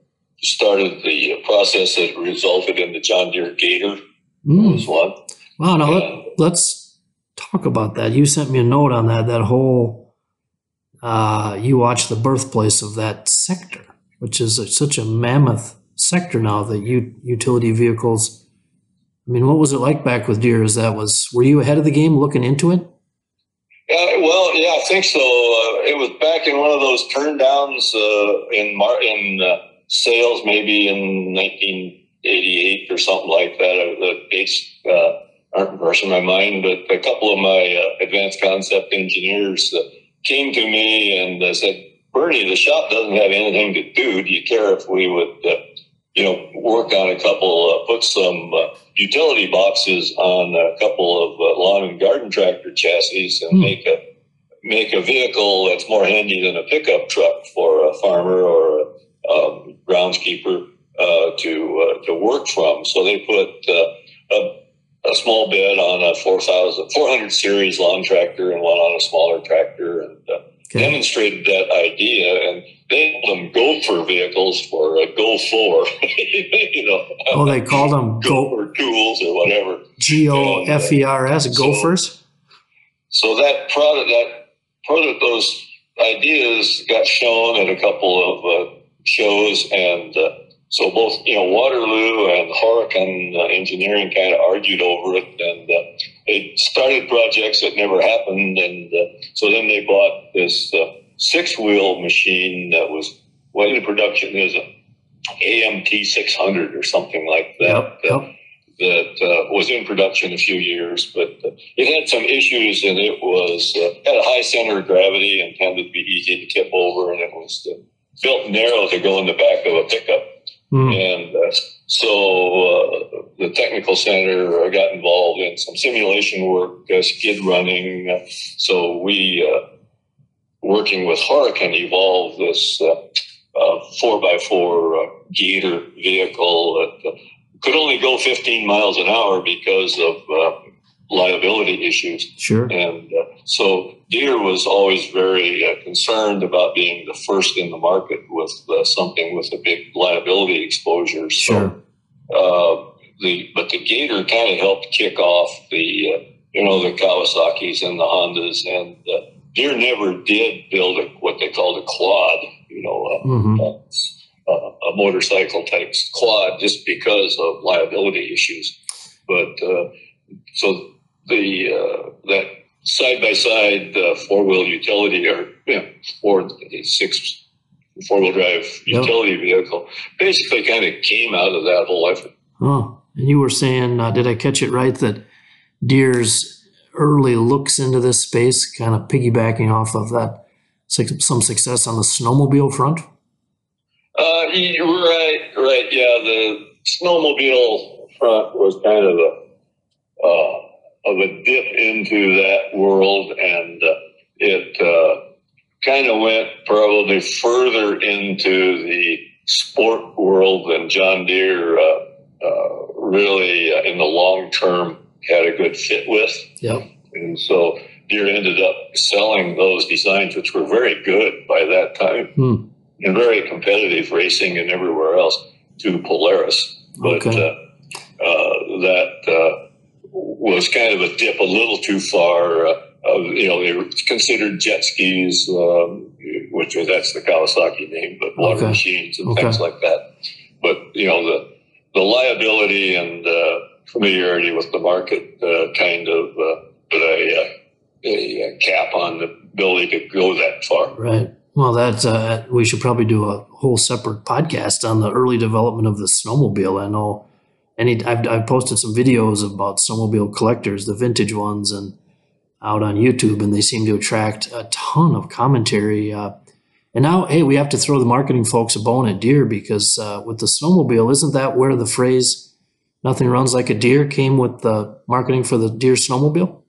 started the process that resulted in the John Deere Gator. Mm. Was one. Wow. Now and, let, us talk about that. You sent me a note on that. That whole uh, you watched the birthplace of that sector, which is a, such a mammoth sector now. That u- utility vehicles. I mean, what was it like back with Deere? As that was, were you ahead of the game looking into it? Yeah, well, yeah, I think so. Uh, it was back in one of those turn downs uh, in Mar- in uh, sales, maybe in 1988 or something like that. The dates uh, aren't fresh in my mind, but a couple of my uh, advanced concept engineers uh, came to me and uh, said, Bernie, the shop doesn't have anything to do. Do you care if we would, uh, you know, work on a couple, uh, put some uh, utility boxes on a couple of uh, lawn and garden tractor chassis and Hmm. make a make a vehicle that's more handy than a pickup truck for a farmer or a um, groundskeeper uh, to uh, to work from. So they put uh, a, a small bed on a 4,000 400 series lawn tractor and one on a smaller tractor and uh, Okay. demonstrated that idea. And they called them gopher vehicles for a go for, you know, Oh, they called them go gopher tools or whatever. G O F E R S gophers. So that product, that product, those ideas got shown at a couple of uh, shows, and uh, so both you know Waterloo and Horicon uh, Engineering kind of argued over it, and uh, they started projects that never happened, and uh, so then they bought this uh, six-wheel machine that was went into production as a AMT 600 or something like that. Yep. Uh, Yep. that uh, was in production a few years, but uh, it had some issues and it was uh, had a high center of gravity and tended to be easy to tip over, and it was built narrow to go in the back of a pickup. Hmm. And uh, so uh, the technical center got involved in some simulation work, uh, skid running. So we, uh, working with Horicon, evolved this uh, uh, four by four uh, Gator vehicle that uh, could only go 15 miles an hour because of uh, liability issues. Sure. And uh, so Deere was always very uh, concerned about being the first in the market with uh, something with a big liability exposure. So, Sure. uh, the but the Gator kind of helped kick off the uh, you know the Kawasaki's and the Hondas, and uh, Deere never did build a, what they called a quad. You know, uh, hmm uh, a motorcycle type quad just because of liability issues. But uh, so the uh, that side by side four wheel utility or you know, four six four wheel drive Yep. utility vehicle basically kind of came out of that whole effort. Oh, and you were saying, uh, did I catch it right that Deere's early looks into this space, kind of piggybacking off of that, some success on the snowmobile front? Uh, you're right, right. Yeah, the snowmobile front was kind of a uh, of a dip into that world, and uh, it uh, kind of went probably further into the sport world than John Deere uh, uh, really, uh, in the long term, had a good fit with. Yep. And so Deere ended up selling those designs, which were very good by that time Hmm. and very competitive racing and everywhere else, to Polaris. But Okay. uh, uh, that uh, was kind of a dip a little too far. Uh, of, you know, they were considered jet skis, um, which was that's the Kawasaki name, but water Okay. machines and Okay. things like that. But you know, the the liability and uh, familiarity with the market uh, kind of uh, put a, uh, a, a cap on the ability to go that far. Right. Well, that's uh, we should probably do a whole separate podcast on the early development of the snowmobile. I know, any I've, I've posted some videos about snowmobile collectors, the vintage ones, and out on YouTube, and they seem to attract a ton of commentary. Uh, and now, hey, we have to throw the marketing folks a bone at Deere because uh, with the snowmobile, isn't that where the phrase "nothing runs like a Deere" came with the marketing for the Deere snowmobile?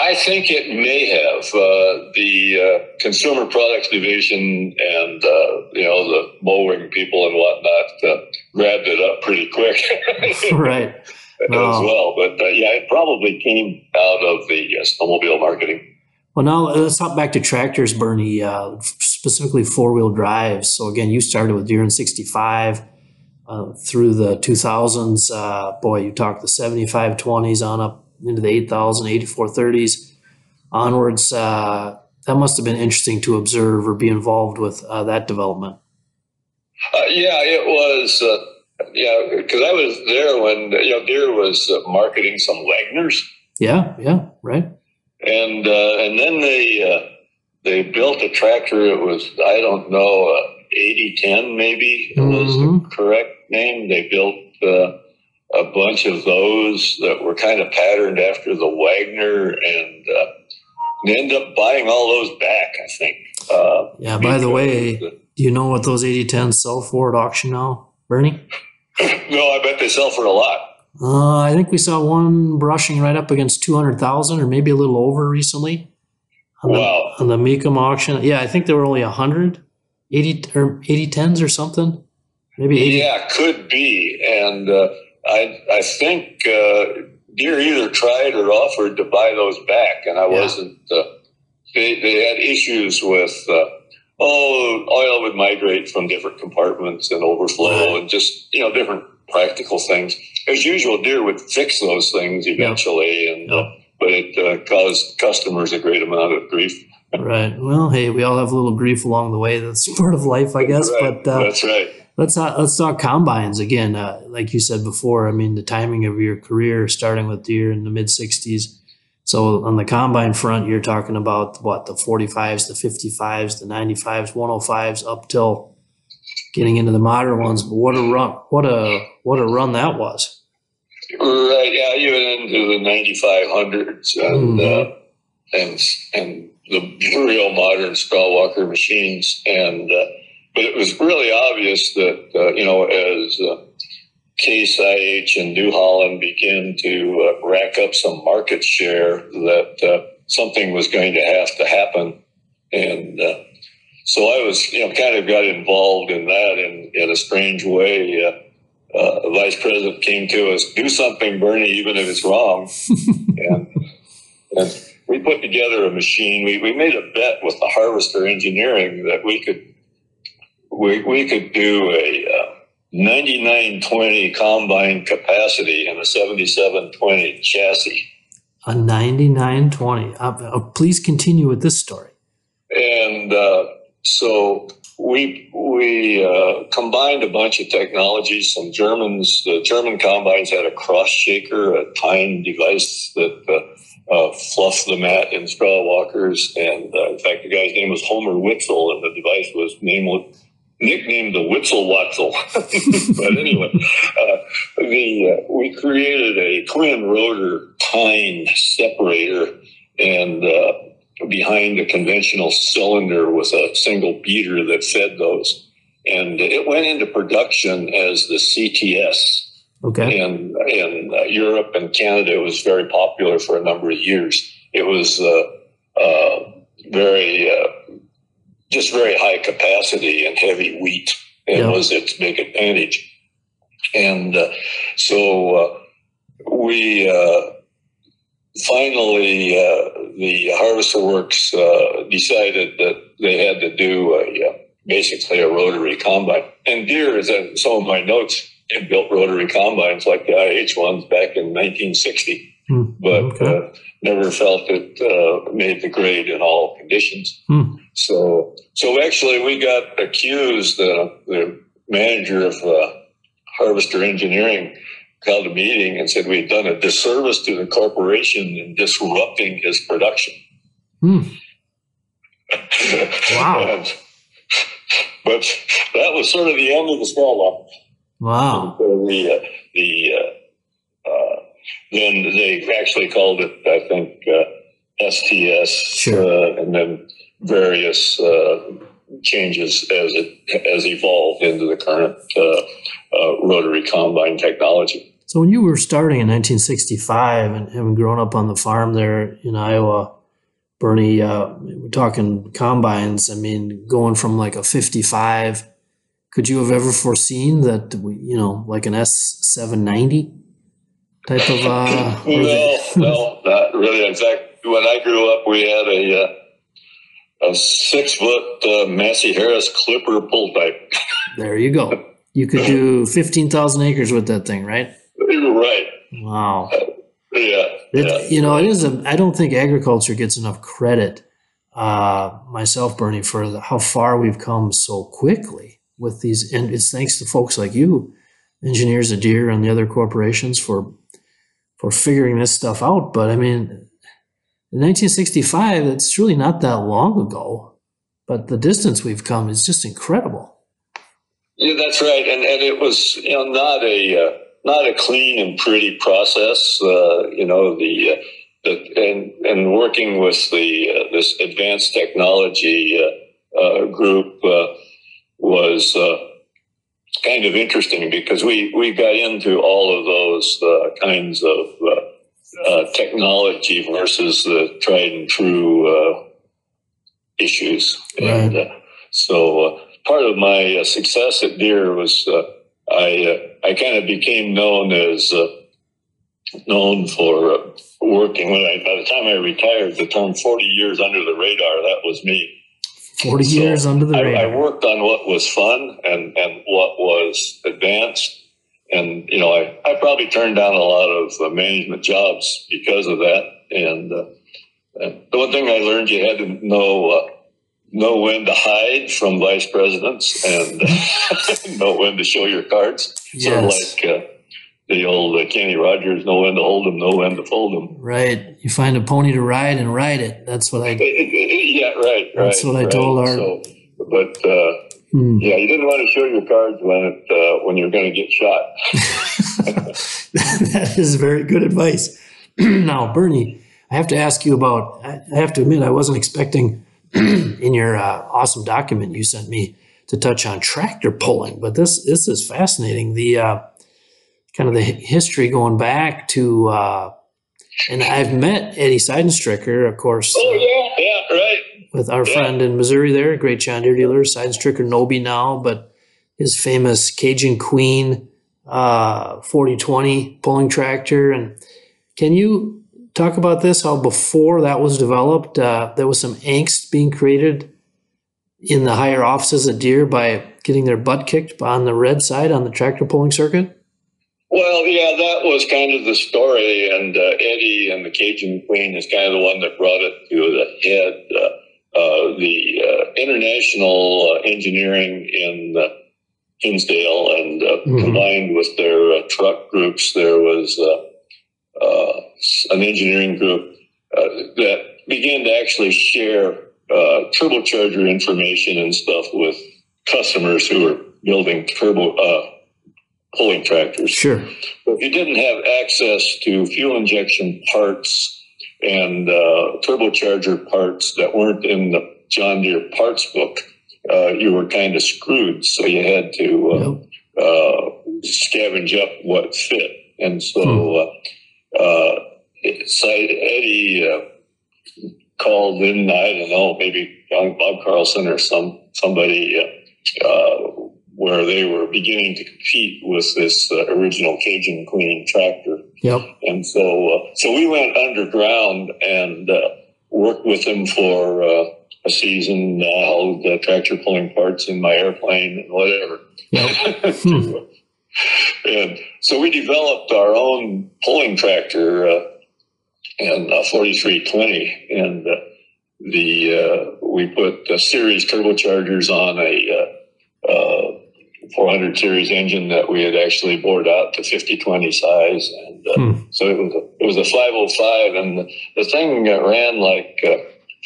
I think it may have uh, the uh, consumer products division and uh, you know the mowing people and whatnot uh, grabbed it up pretty quick right. as well. But uh, yeah, it probably came out of the uh, snowmobile marketing. Well, now let's hop back to tractors, Bernie, uh, specifically four wheel drives. So, again, you started with Deere in 65 uh, through the 2000s. Uh, boy, you talked the 7520s on up into the 8000, 8430s onwards. Uh, that must have been interesting to observe or be involved with uh, that development. Uh, yeah, it was. Uh, yeah, because I was there when you know Deere was uh, marketing some Wagners. Yeah, yeah, right. and uh, and then they uh, they built a tractor. It was I don't know eighty ten maybe it was the correct name. They built uh, a bunch of those that were kind of patterned after the Wagner and uh, end up buying all those back, I think. Uh, yeah, by the way, the, do you know what those 8010s sell for at auction now, Bernie? no, I bet they sell for a lot. Uh, I think we saw one brushing right up against 200,000 or maybe a little over recently. On wow. The, on the Mecum auction. Yeah, I think there were only 100, 80 or 80 10s or something. Maybe 80. Yeah, could be. And uh, I, I think uh, Deere either tried or offered to buy those back, and I yeah. wasn't. Uh, they, they had issues with uh, oh, oil would migrate from different compartments and overflow, and just you know different practical things. As usual, Deere would fix those things eventually, yeah. and uh, but it uh, caused customers a great amount of grief. Right. Well, hey, we all have a little grief along the way. That's part of life, I guess. Right. But uh, that's right. Let's talk, let's talk combines again. Uh, like you said before, I mean the timing of your career, starting with Deere in the mid '60s. So on the combine front, you're talking about what the 45s, the 55s, the 95s, 105s, up till getting into the modern ones. But what a run! What a what a run that was. Right. Yeah. Even into the 9500s and mm-hmm. uh, and and the real modern walker machines. And uh, but it was really obvious that uh, you know as uh, Case IH and New Holland began to uh, rack up some market share that uh, something was going to have to happen. And uh, so I was, you know, kind of got involved in that in, in a strange way. Uh, uh, the vice president came to us, do something, Bernie, even if it's wrong. and, and we put together a machine. We, we made a bet with the harvester engineering that we could we, we could do a uh, 9920 combine capacity and a 7720 chassis. A 9920. Uh, uh, please continue with this story. And uh, so we we uh, combined a bunch of technologies. Some Germans, the German combines had a cross shaker, a tine device that uh, uh, fluffed the mat in straw walkers. And in fact, the guy's name was Homer Witzel, and the device was named nicknamed the Witzel Watzel. but anyway, uh, the uh, we created a twin rotor tine separator and uh, behind a conventional cylinder with a single beater that fed those. And it went into production as the CTS. Okay. And in uh, Europe and Canada, it was very popular for a number of years. It was uh, uh, very just very high capacity and heavy wheat. It yeah. was its big advantage. And uh, so uh, we uh, finally, uh, the Harvester Works uh, decided that they had to do a, uh, basically a rotary combine. And Deere, as in some of my notes, it built rotary combines like the IH ones back in 1960. Mm, but okay. never felt it made the grade in all conditions. Mm. So, so actually, we got accused. Uh, the manager of uh, Harvester Engineering called a meeting and said we'd done a disservice to the corporation in disrupting his production. Hmm. wow. and, but that was sort of the end of the small Wow. So the uh, the uh, uh, then they actually called it, I think, STS, sure. and then various uh, changes as it has evolved into the current uh, uh, rotary combine technology. So, when you were starting in 1965 and having grown up on the farm there in Iowa, Bernie, uh, we're talking combines. I mean, going from like a 55, could you have ever foreseen that, we, you know, like an S790 type of? Uh, no, no, not really. In fact, when I grew up, we had a uh, a six foot uh, Massey Harris Clipper pull type. there you go. You could do 15,000 acres with that thing, right? Right. Wow. Uh, yeah, it, yeah. You know, it is a, I don't think agriculture gets enough credit, uh, myself, Bernie, for the, how far we've come so quickly with these. And it's thanks to folks like you, engineers at Deere and the other corporations for, for figuring this stuff out. But I mean, in 1965, it's really not that long ago, but the distance we've come is just incredible. Yeah, that's right, and and it was you know not a uh, not a clean and pretty process. Uh, you know the, uh, the and and working with the uh, this advanced technology uh, uh, group was kind of interesting because we we got into all of those uh, kinds of uh, uh, technology versus the tried and true issues, right. and so part of my success at Deere was I uh, I kind of became known as uh, known for uh, working. When I, by the time I retired, the term "forty years under the radar" that was me. Forty so years under the radar. I, I, worked on what was fun and and what was advanced, and you know I, I probably turned down a lot of uh, management jobs because of that. And, uh, and the one thing I learned, you had to know uh, know when to hide from vice presidents and know when to show your cards. Yes. Like uh, the old uh, Kenny Rogers, know when to hold them, know when to fold them. Right. You find a pony to ride and ride it. That's what I. yeah, right. That's right, what I right. told our. So, but uh, hmm. yeah, you didn't want to show your cards when it uh, when you're going to get shot. that is very good advice. now, Bernie, I have to ask you about. I have to admit, I wasn't expecting in your uh, awesome document you sent me to touch on tractor pulling, but this this is fascinating. The uh, kind of the history going back to, uh, and I've met Eddie Sydenstricker, of course. Oh yeah, yeah, right. With our yeah. friend in Missouri, there, great John Deere dealer, Sydenstricker Nobbe now, but his famous Cajun Queen uh, 4020 pulling tractor. And can you talk about this? How before that was developed, uh, there was some angst being created in the higher offices at Deere by getting their butt kicked on the red side on the tractor pulling circuit. Well, yeah, that was kind of the story, and uh, Eddie and the Cajun Queen is kind of the one that brought it to the head. Uh, uh the uh, international uh, engineering in Hinsdale, and mm-hmm. combined with their truck groups, there was uh, an engineering group uh, that began to actually share uh, turbocharger information and stuff with customers who were building turbo pulling tractors. Sure. But if you didn't have access to fuel injection parts and uh, turbocharger parts that weren't in the John Deere parts book, uh, you were kind of screwed. So you had to uh, yep. scavenge up what fit. And so hmm uh, Eddie uh, called in, I don't know, maybe young Bob Carlson or some somebody uh, uh, where they were beginning to compete with this uh, original Cajun Queen tractor. Yep. And so, uh, so we went underground and uh, worked with them for a season. held the tractor pulling parts in my airplane and whatever. Yep. Hmm. and so we developed our own pulling tractor uh, in uh, 4320, and uh, the uh, we put series turbochargers on a uh, uh, 400 series engine that we had actually bored out to 5020 size, and hmm. so it was a, it was a 505, and the, the thing ran like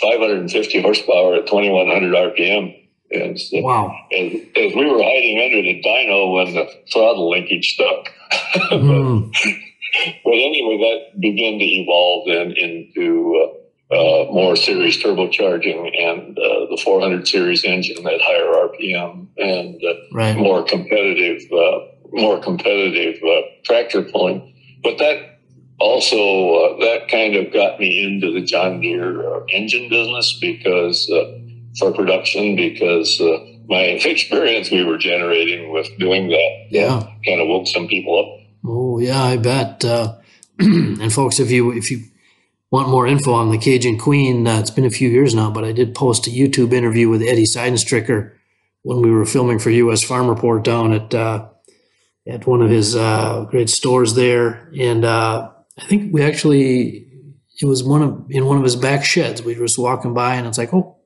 550 horsepower at 2100 RPM and so, wow. As, as, we were hiding under the dyno when the throttle linkage stuck. mm. but, anyway, that began to evolve then into uh, uh, more series turbocharging and uh, the 400 series engine at higher RPM and uh, right. more competitive, uh, more competitive uh, tractor pulling. But that also that kind of got me into the John Deere engine business because for production because uh, my experience we were generating with doing that yeah kind of woke some people up oh yeah i bet uh, and folks if you if you want more info on the cajun queen uh, it's been a few years now but i did post a youtube interview with eddie sydenstricker when we were filming for us farm report down at uh, at one of his uh, great stores there and uh, i think we actually it was one of in one of his back sheds we were just walking by and it's like oh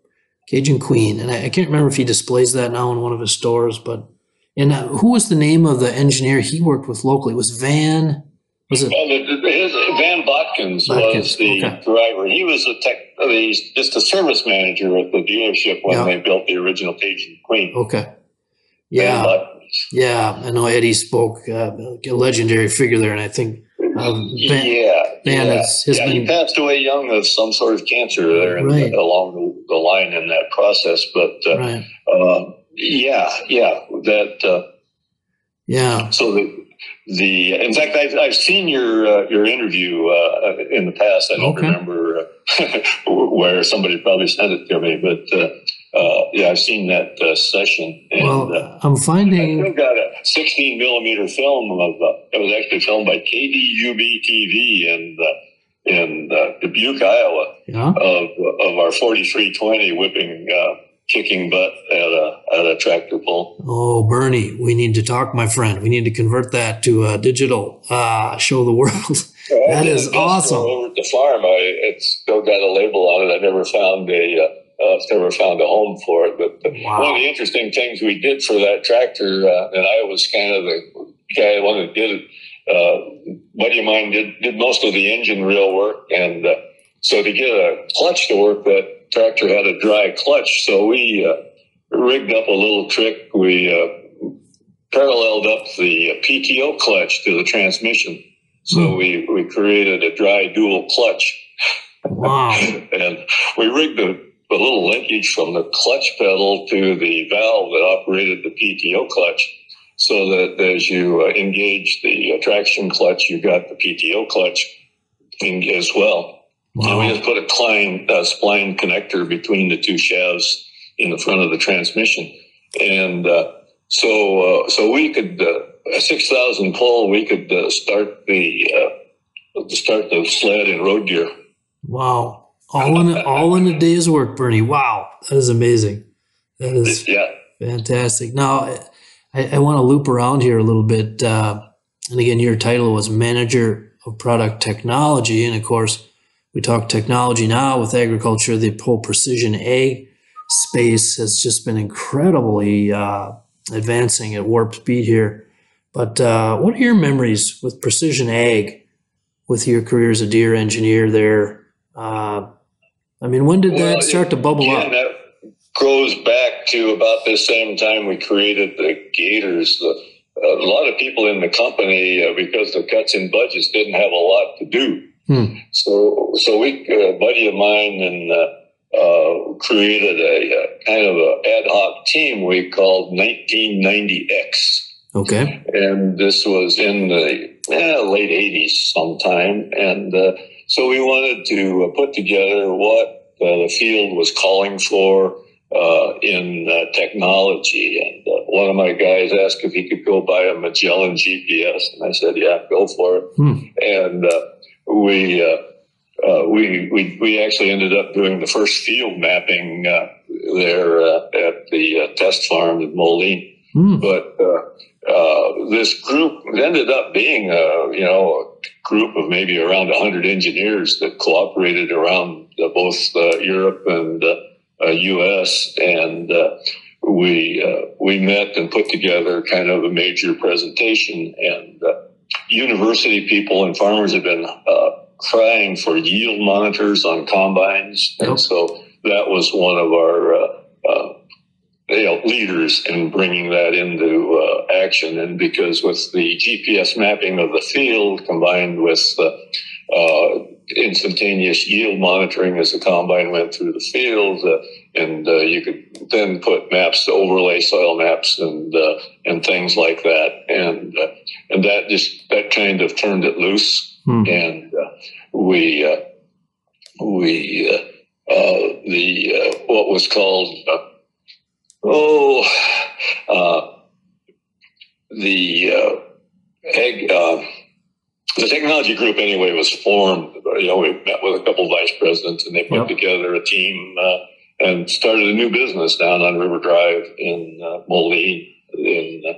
Cajun Queen, and I, I, can't remember if he displays that now in one of his stores. But and uh, who was the name of the engineer he worked with locally? It was Van? Was it? Well, the, the, his, Van Botkins, was the okay. driver. He was a tech, he's just a service manager at the dealership when yeah. they built the original Cajun Queen. Okay. Yeah. Yeah, I know Eddie spoke, uh, a legendary figure there, and I think um, ben, yeah, ben yeah. Has, has yeah, been, he passed away young of some sort of cancer there right. the, along the, the, line in that process. But uh, right. uh, yeah, yeah, that. Uh, yeah. So the the in fact I've, I've seen your uh, your interview uh, in the past. I don't okay. remember where somebody probably sent it to me, but uh, yeah, I've seen that uh, session. And, well, uh, I'm finding. I've got a 16 millimeter film of uh, it was actually filmed by KDUB TV in uh, in uh, Dubuque, Iowa, yeah. of of our 4320 whipping. Kicking butt at a at a tractor pull. Oh, Bernie, we need to talk, my friend. We need to convert that to a digital. show the world. that is awesome. Over at the farm, I it's still got a label on it. I never found a uh, never found a home for it. But wow. one of the interesting things we did for that tractor, uh, and I was kind of the guy one that did it. Uh, buddy of mine did, did most of the engine reel work, and uh, so to get a clutch to work, that tractor had a dry clutch. So we uh, rigged up a little trick. We uh, paralleled up the PTO clutch to the transmission. So mm. we, we created a dry dual clutch. Wow. and we rigged the the little linkage from the clutch pedal to the valve that operated the PTO clutch so that as you uh, engage the traction clutch, you got the PTO clutch thing as well. Wow. And we just put a Klein uh, spline connector between the two shafts in the front of the transmission. And uh, so uh, so we could, uh, a 6,000 pull, we could uh, start the start the sled in road gear. Wow all in a, all in a day's work, Bernie. Wow, that is amazing. That is yeah. fantastic. Now, I, I want to loop around here a little bit. Uh, and again, your title was manager of product technology, and of course, we talk technology now with agriculture. The whole precision ag space has just been incredibly uh, advancing at warp speed here. But uh, what are your memories with precision ag, with your career as a Deere engineer there? Uh, I mean, when did well, that start to bubble up? That goes back to about the same time we created the Gators. The, a lot of people in the company, uh, because of cuts in budgets, didn't have a lot to do. Hmm. So, so we, uh, a buddy of mine, and uh, uh, created a, a, kind of an ad hoc team we called 1990X. Okay. And this was in the eh, late 80s sometime. And uh, so we wanted to uh, put together what uh, the field was calling for uh, in uh, technology. And uh, one of my guys asked if he could go buy a Magellan GPS, and I said, "Yeah, go for it." Hmm. And uh, we, we we we actually ended up doing the first field mapping there at the test farm in Moline. Hmm. But uh, this group ended up being a you know a group of maybe around 100 engineers that cooperated around uh, both uh, Europe and U.S. Uh, and uh, we we met and put together kind of a major presentation. And university people and farmers have been crying for yield monitors on combines, yep. and so that was one of our you know, leaders in bringing that into uh, action. And because with the GPS mapping of the field combined with the uh, instantaneous yield monitoring as the combine went through the field, uh, and uh, you could then put maps to overlay soil maps and uh, and things like that, and uh, and that just that kind of turned it loose, hmm. and we we the what was called Oh, uh, the uh, egg, uh, the technology group anyway was formed. You know, we met with a couple of vice presidents, and they put yep. together a team uh, and started a new business down on River Drive in uh, Moline in uh,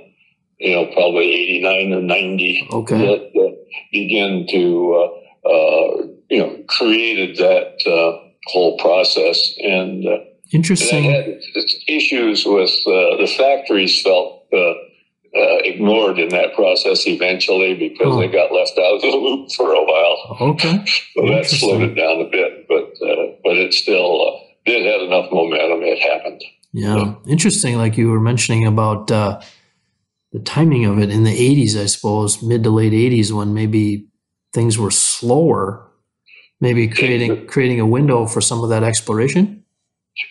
you know probably eighty nine or ninety. Okay, that, that began to uh, uh, you know created that uh, whole process and Interesting. had issues with uh, the factories felt uh, uh, ignored in that process eventually because oh. they got left out of the loop for a while. Okay. so that slowed it down a bit, but uh, but it still uh, had enough momentum. It happened. Yeah, interesting. Like you were mentioning about uh, the timing of it in the 80s, I suppose, mid to late 80s, when maybe things were slower, maybe creating creating a window for some of that exploration.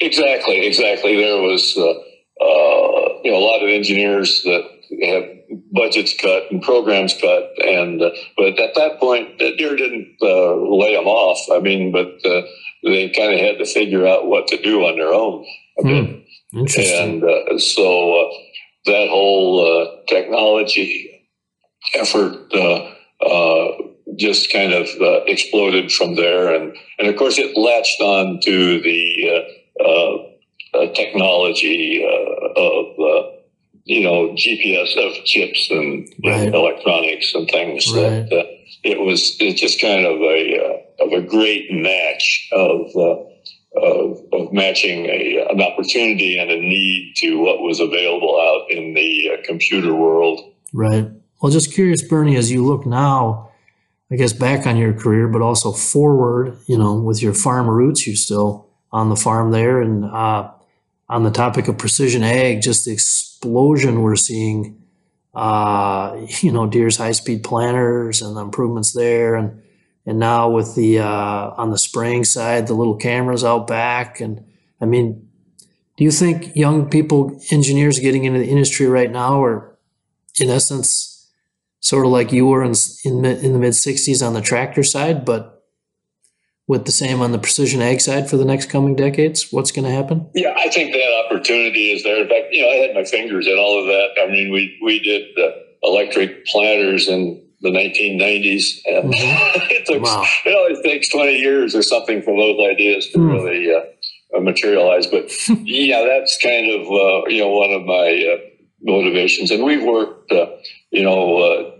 Exactly, exactly. There was uh, uh, you know a lot of engineers that had budgets cut and programs cut, and uh, but at that point, Deere didn't uh, lay them off. I mean, but uh, they kind of had to figure out what to do on their own. Mm, interesting. And uh, so uh, that whole uh, technology effort uh, uh, just kind of uh, exploded from there. And, and of course, it latched on to the technology of, you know, GPS of chips and, right. and electronics and things right. that it was it's just kind of a of a great match of of, of matching a, an opportunity and a need to what was available out in the uh, computer world. Right. Well, just curious, Bernie, as you look now, I guess back on your career, but also forward, you know, with your farm roots, you're still on the farm there, and uh, on the topic of precision ag, just the explosion we're seeing. Uh, you know, Deere's high speed planters and the improvements there, and and now with the uh, on the spraying side, the little cameras out back, and I mean, do you think young people, engineers getting into the industry right now, are in essence sort of like you were in in, in the mid '60s on the tractor side, but with the same on the precision ag side for the next coming decades? What's going to happen? Yeah, I think that opportunity is there. In fact, you know, I had my fingers in all of that. I mean, we we did uh, electric planters in the 1990s. And mm-hmm. it, took, wow. it always takes 20 years or something for those ideas to mm. really uh, materialize. But yeah, that's kind of, uh, you know, one of my uh, motivations. And we've worked, uh, you know, uh,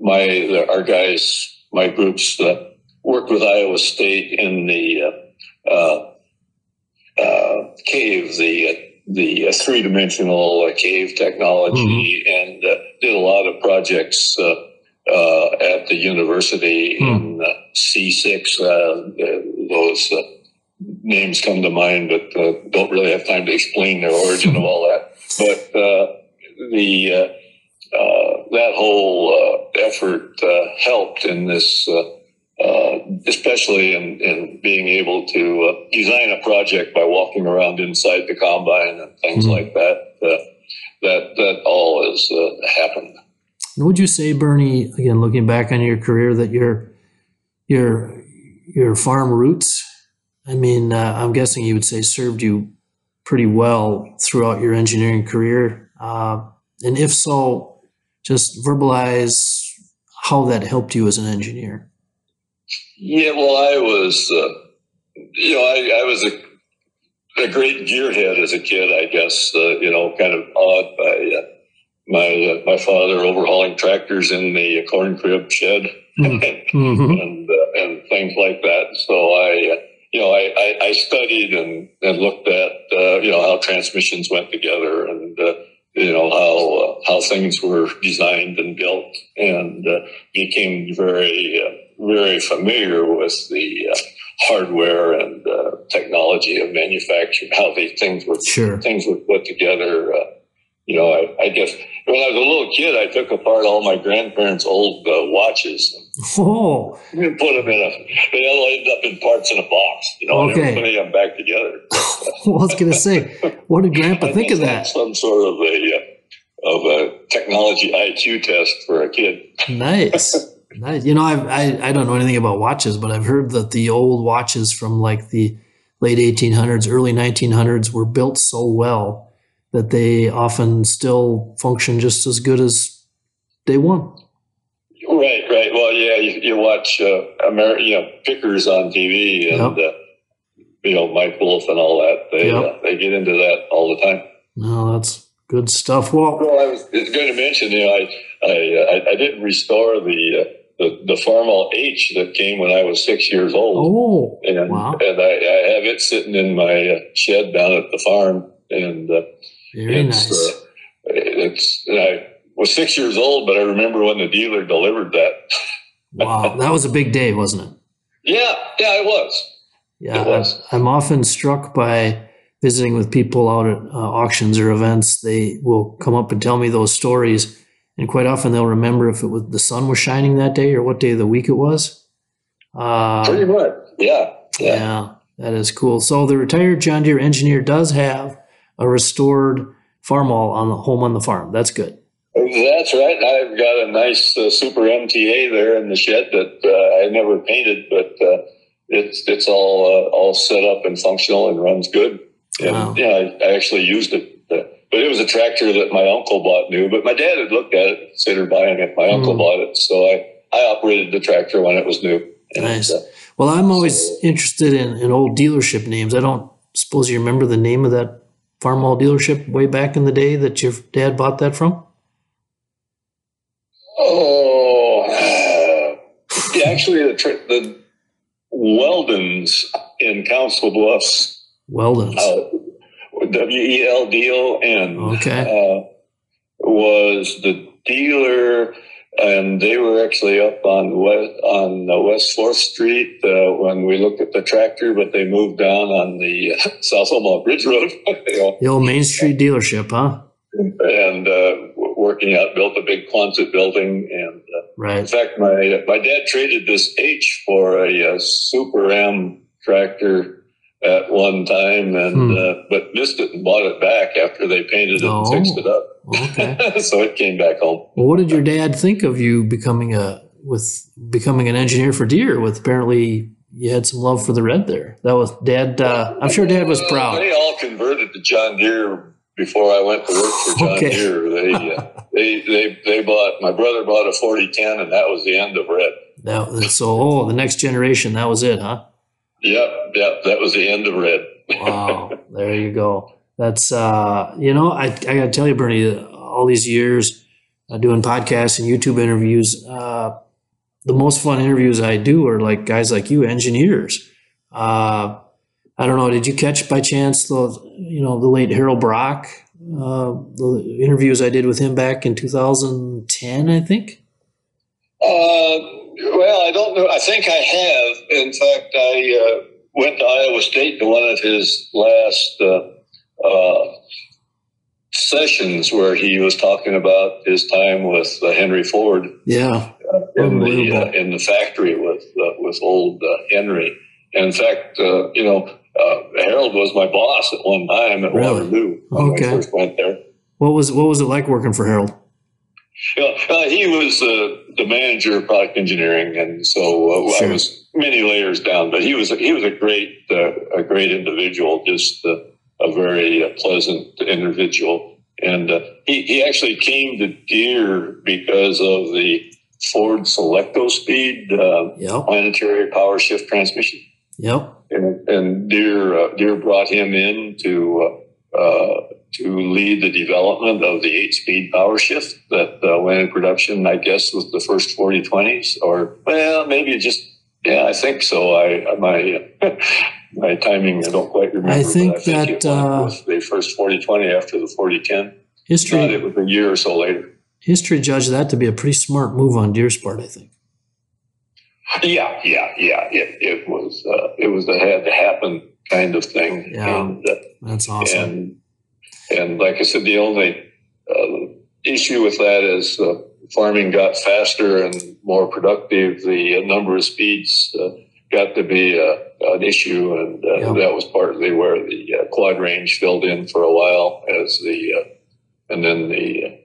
my, our guys, my groups uh, worked with Iowa State in the cave, the the uh, three dimensional uh, cave technology mm-hmm. and uh, did a lot of projects uh, at the university hmm. in uh, C6. Uh, those uh, names come to mind, but uh, don't really have time to explain the origin of all that. But uh, the that whole effort helped in this. Especially in, in being able to design a project by walking around inside the combine and things mm-hmm. like that, that that all has happened. Would you say, Bernie, again, looking back on your career, that your your your farm roots, I mean, uh, I'm guessing you would say served you pretty well throughout your engineering career, uh, and if so, just verbalize how that helped you as an engineer. Yeah, well, I was, uh, you know, I, I was a, a great gearhead as a kid, I guess, uh, you know, kind of awed by uh, my uh, my father overhauling tractors in the corn crib shed mm-hmm. and uh, and things like that. So I, uh, you know, I, I, I, studied and, and looked at uh, you know how transmissions went together and uh, you know how uh, how things were designed and built, and became very very familiar with the hardware and technology of manufacturing, how these things were sure. things were put together you know, I, I, guess when I was a little kid, I took apart all my grandparents' old uh, watches. Oh. And put them in a, they all ended up in parts in a box, you know, okay. and putting them back together. well, I was going to say, what did Grandpa think of that? Some sort of a, uh, of a technology IQ test for a kid. Nice. nice. You know, I've, I, I don't know anything about watches, but I've heard that the old watches from like the late 1800s, early 1900s were built so well that they often still function just as good as day one. Right, right. Well, yeah, you, you watch uh, Amer- you know, pickers on TV and, yep. uh, you know, Mike Wolfe and all that. They, yep. uh, they get into that all the time. No, that's good stuff. Well, well I was going to mention, you know, I, I, I, I didn't restore the, uh, the, the Farmall H that came when I was six years old. Oh, and, wow. and I, I have it sitting in my uh, shed down at the farm. And, uh, very it's, nice. Uh, it's I was six years old, but I remember when the dealer delivered that. wow, that was a big day, wasn't it? Yeah, yeah, it was. Yeah, it was. I'm often struck by visiting with people out at uh, auctions or events, they will come up and tell me those stories. And quite often they'll remember if it was the sun was shining that day or what day of the week it was. Uh, Pretty much, yeah, yeah. Yeah, that is cool. So the retired John Deere engineer does have a restored farm Farmall on the home on the farm. That's good. That's right. I've got a nice uh, Super MTA there in the shed that uh, I never painted, but uh, it's it's all uh, all set up and functional and runs good. And wow. yeah, I, I, actually used it. But it was a tractor that my uncle bought new. But my dad had looked at it, considered buying it. My uncle mm. bought it, so I I operated the tractor when it was new. And, nice. Uh, well, I'm always so, interested in, in old dealership names. I don't suppose you remember the name of that farm Farmall dealership way back in the day that your dad bought that from? Oh, uh, actually, the, the Weldons in Council Bluffs. Weldons. Uh, W E L D O N. Okay. Uh, was the dealer, and they were actually up on West on West Fourth Street uh, when we looked at the tractor, but they moved down on the South Omaha Bridge Road. you know. The old Main Street dealership, huh? And uh, working out, built a big Quonset building, and uh, right. in fact, my my dad traded this H for a, a Super M tractor at one time, and hmm. uh, but missed it and bought it back after they painted it oh, and fixed it up. Okay. so it came back home. Well, what did your dad think of you becoming a with becoming an engineer for Deere? With apparently you had some love for the red there. That was dad. Uh, I'm sure dad was proud. They all converted to John Deere before I went to work for John okay. Deere. They, uh, they they they bought my brother bought a 4010, and that was the end of red. That, so oh, the next generation. That was it, huh? Yep, yep. That was the end of red. wow, there you go. That's uh, you know, I I got to tell you, Bernie, all these years uh, doing podcasts and YouTube interviews, uh, the most fun interviews I do are like guys like you, engineers. Uh, I don't know. Did you catch by chance the you know the late Harold Brock? Uh, the interviews I did with him back in 2010, I think. Uh, well, I don't know. I think I have. In fact, I uh, went to Iowa State to one of his last uh, uh, sessions where he was talking about his time with uh, Henry Ford. Yeah, in the in the factory with with old Henry. And in fact, you know, uh, Harold was my boss at one time at really? Waterloo when okay. I first went there. What was what was it like working for Harold? Yeah, uh, he was uh, the manager of product engineering, and so uh, sure. I was many layers down. But he was he was a great uh, a great individual, just uh, a very pleasant individual. And he he actually came to Deere because of the Ford Select-O-Speed yep. planetary power shift transmission. Yep and, and Deere uh, Deere brought him in to uh, uh, to lead the development of the eight-speed power shift that uh, went in production. I guess with the first 4020s, or well, maybe just yeah, I think so. I my my timing I don't quite remember. I think, I think that uh, the first 4020 after the 4010. History. it was a year or so later. History judged that to be a pretty smart move on Deere's part. I think. Yeah, yeah, yeah. It, it was uh, it was a had to happen kind of thing. Yeah, and, uh, that's awesome. And and like I said, the only uh, issue with that is uh, farming got faster and more productive. The number of speeds uh, got to be uh, an issue, and yeah. that was partly where the quad range filled in for a while as the and then the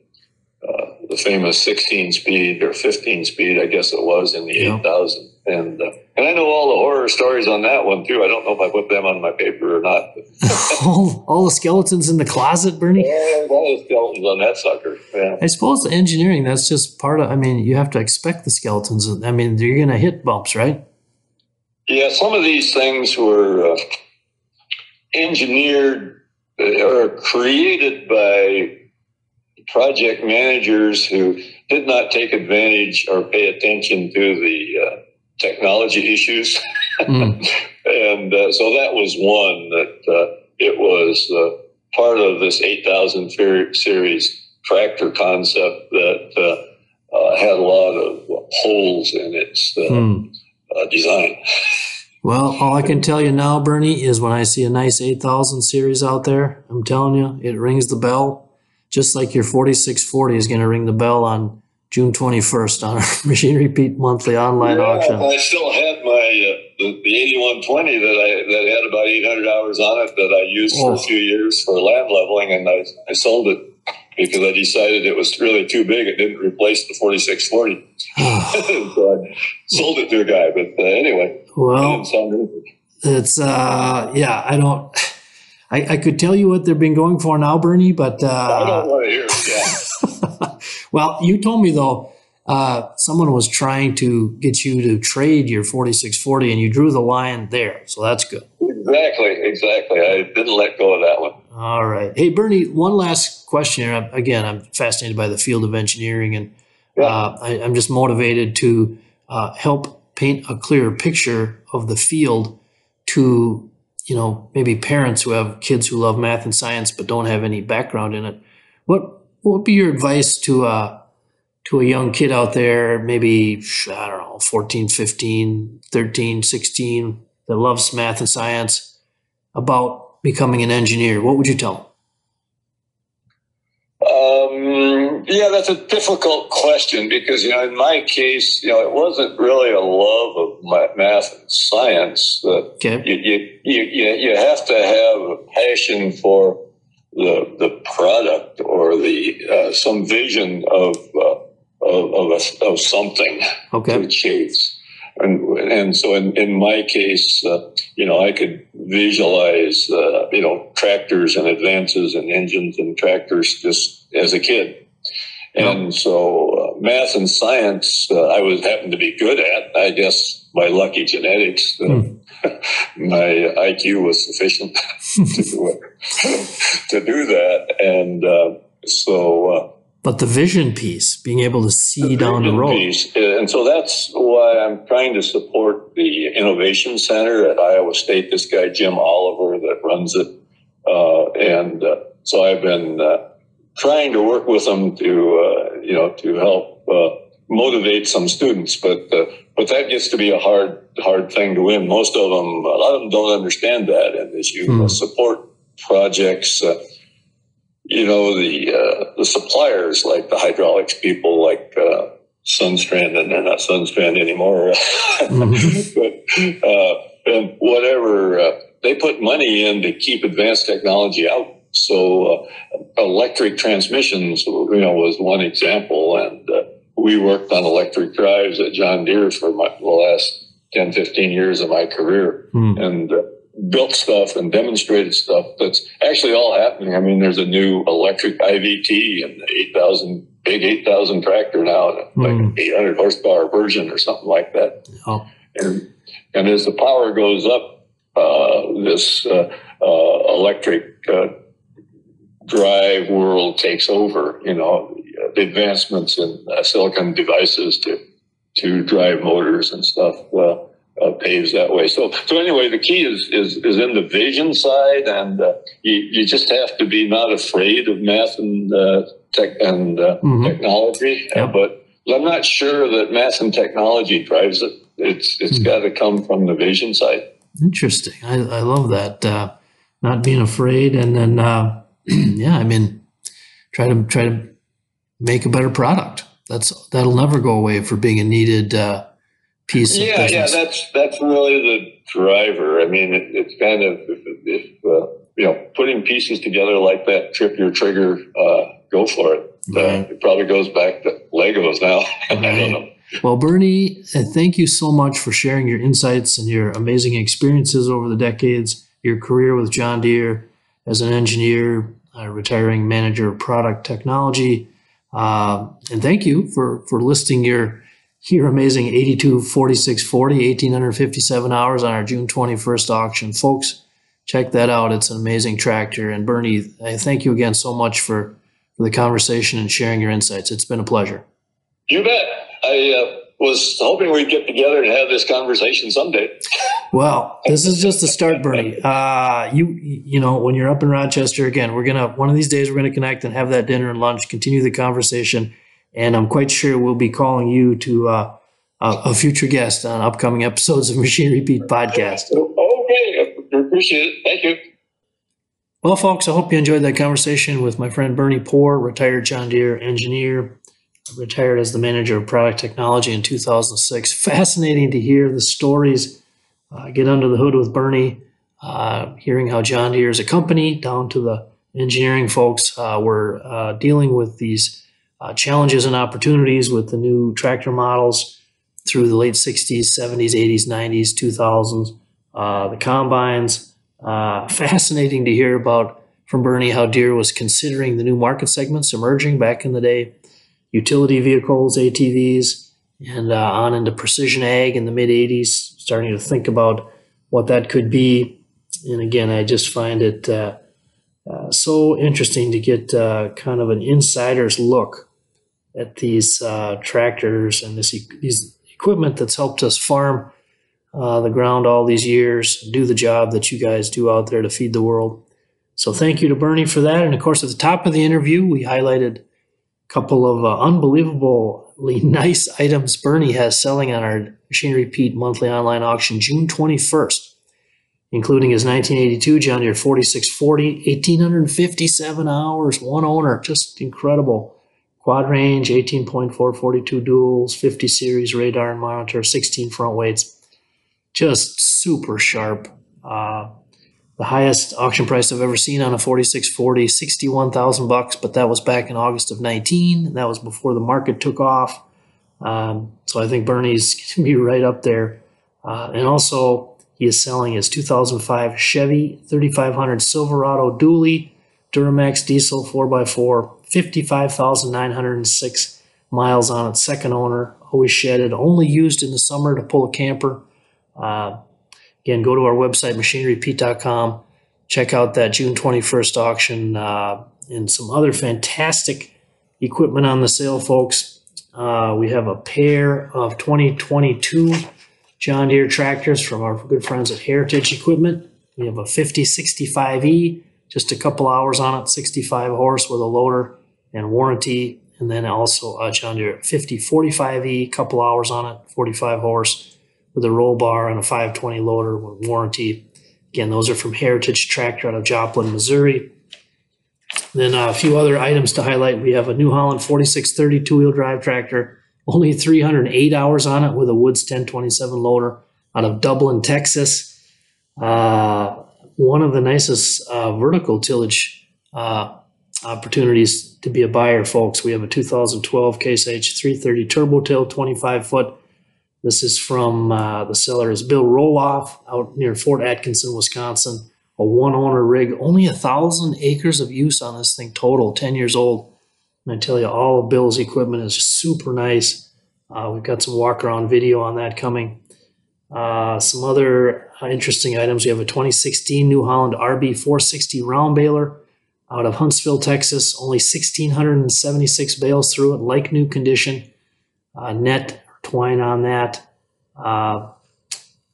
the famous 16 speed or 15 speed, I guess it was in the yeah. 8000. And, uh, and I know all the horror stories on that one too. I don't know if I put them on my paper or not. all, all the skeletons in the closet, Bernie? Yeah, all the skeletons on that sucker. Yeah. I suppose the engineering, that's just part of, I mean, you have to expect the skeletons. I mean, you're going to hit bumps, right? Yeah, some of these things were uh, engineered uh, or created by project managers who did not take advantage or pay attention to the uh, technology issues. Mm. and uh, so that was one that uh, it was uh, part of this 8000 series tractor concept that uh, uh, had a lot of holes in its mm. design. Well, all I can tell you now, Bernie, is when I see a nice 8000 series out there, I'm telling you, it rings the bell, just like your 4640 is going to ring the bell on June 21st on our Machinery Pete monthly online Yeah, auction. I still had my uh, the, the 8120 that I that had about 800 hours on it that I used for Oh. a few years for land leveling, and I, I sold it because I decided it was really too big. It didn't replace the 4640, so I sold it to a guy. But uh, anyway, well, it. it's, uh, yeah, I don't, I, I could tell you what they've been going for now, Bernie, but, I uh, don't want to hear it. Yeah. well, you told me though, uh, someone was trying to get you to trade your 4640 and you drew the line there. So that's good. exactly, exactly. I didn't let go of that one. All right. Hey, Bernie, one last question here. Again, I'm fascinated by the field of engineering and uh, I, I'm just motivated to uh, help paint a clearer picture of the field to, you know, maybe parents who have kids who love math and science but don't have any background in it. What, what would be your advice to, uh, to a young kid out there, maybe, I don't know, 14, 15, 13, 16, that loves math and science about becoming an engineer? What would you tell them? Um, yeah, that's a difficult question because, you know, in my case, you know, it wasn't really a love of math and science. Uh, Okay. you, you, you, you you have to have a passion for the, the product or the, uh, some vision of, uh, of, of, a, of something Okay. to chase. And, and so in, in my case, uh, you know, I could visualize, uh, you know, tractors and advances and engines and tractors just as a kid. And so uh, math and science, uh, I was happened to be good at, I guess, by lucky genetics. Uh, my IQ was sufficient to, do to do that. And uh, so, uh, But the vision piece, being able to see down the road. piece. And so that's why I'm trying to support the Innovation Center at Iowa State. This guy, Jim Oliver, that runs it. Uh, and uh, so I've been uh, trying to work with them to, uh, you know, to help uh, motivate some students. But, uh, but that gets to be a hard, hard thing to win. Most of them, a lot of them don't understand that. And as you Hmm. support projects, uh, you know the uh, the suppliers like the hydraulics people like uh, Sundstrand and they're not Sundstrand anymore Mhm. but uh, and whatever uh, they put money in to keep advanced technology out so uh, electric transmissions you know was one example and uh, we worked on electric drives at John Deere for my, the last 10 15 years of my career Hmm. and uh, built stuff and demonstrated stuff that's actually all happening. I mean, there's a new electric IVT and 8,000 big 8,000 tractor now, like Hmm. an 800 horsepower version or something like that. Oh. And and as the power goes up, uh, this uh, uh, electric drive world takes over. You know, the advancements in uh, silicon devices to to drive motors and stuff uh, uh, paves that way. So so anyway, the key is is is in the vision side, and uh, you you just have to be not afraid of math and uh, tech and uh, Mhm. technology, Yeah. but I'm not sure that math and technology drives it. It's it's Hmm. got to come from the vision side. Interesting. I, I love that. Uh, not being afraid, and then uh, yeah, I mean, try to try to make a better product. That's that'll never go away for being a needed uh, piece of Yeah, yeah, that's that's really the driver. I mean, it, it's kind of if, if uh, you know putting pieces together like that, trip your trigger, uh, go for it. Uh, Right. it probably goes back to Legos now. I Right. don't know. Well, Bernie, uh, thank you so much for sharing your insights and your amazing experiences over the decades, your career with John Deere as an engineer, retiring manager of product technology. Uh, and thank you for, for listing your, your amazing 82 4640, 1,857 hours on our June 21st auction. Folks, check that out. It's an amazing tractor. And Bernie, I thank you again so much for, for the conversation and sharing your insights. It's been a pleasure. You bet. I uh, was hoping we'd get together and have this conversation someday. Well, this is just the start, Bernie. Uh, you you know when you're up in Rochester again, we're gonna one of these days we're gonna connect and have that dinner and lunch, continue the conversation, and I'm quite sure we'll be calling you to uh, a, future guest on upcoming episodes of Machinery Pete Podcast. Okay, appreciate it. Thank you. Well, folks, I hope you enjoyed that conversation with my friend Bernie Poor, retired John Deere engineer, retired as the manager of product technology in 2006. Fascinating to hear the stories, uh, get under the hood with Bernie, uh, hearing how John Deere is a company down to the engineering folks uh, were uh, dealing with these uh, challenges and opportunities with the new tractor models through the late 60s, 70s, 80s, 90s, 2000s, the combines. fascinating to hear about from Bernie how Deere was considering the new market segments emerging back in the day utility vehicles, ATVs, and uh, on into precision ag in the mid 80s, starting to think about what that could be. And again, I just find it uh, uh, so interesting to get uh, kind of an insider's look at these uh, tractors and this e- these equipment that's helped us farm uh, the ground all these years, do the job that you guys do out there to feed the world. So thank you to Bernie for that. And of course, at the top of the interview, we highlighted couple of uh, unbelievably nice items Bernie has selling on our Machinery Pete monthly online auction June 21st, including his 1982 John Deere 4640, 1857 hours, one owner, just incredible. Quad range, 18.442 duals, 50 series radar and monitor, 16 front weights. Just super sharp. Uh, the highest auction price I've ever seen on a 4640, 61,000 bucks, but that was back in August of 19. That was before the market took off. Um, so I think Bernie's going to be right up there. Uh, and also, he is selling his 2005 Chevy 3500 Silverado dually Duramax diesel 4x4, 55,906 miles on its second owner, always shedded, only used in the summer to pull a camper. Uh, Again, go to our website, machinerypete.com. Check out that June 21st auction uh, and some other fantastic equipment on the sale, folks. Uh, we have a pair of 2022 John Deere tractors from our good friends at Heritage Equipment. We have a 5065E, just a couple hours on it, 65 horse with a loader and warranty. And then also a John Deere 5045E, couple hours on it, 45 horse with a roll bar and a 520 loader with warranty. Again, those are from Heritage Tractor out of Joplin, Missouri. Then uh, a few other items to highlight. We have a New Holland 4630 two-wheel drive tractor, only 308 hours on it with a Woods 1027 loader out of Dublin, Texas. Uh, one of the nicest uh, vertical tillage uh, opportunities to be a buyer, folks. We have a 2012 Case IH 330 Turbo Till 25 foot this is from uh, the seller is Bill Roloff out near Fort Atkinson, Wisconsin. A one owner rig, only a thousand acres of use on this thing total, 10 years old. And I tell you, all of Bill's equipment is super nice. Uh, we've got some walk around video on that coming. Uh, some other uh, interesting items. We have a 2016 New Holland RB 460 round baler out of Huntsville, Texas. Only 1,676 bales through it, like new condition. Uh, net twine on that. Uh,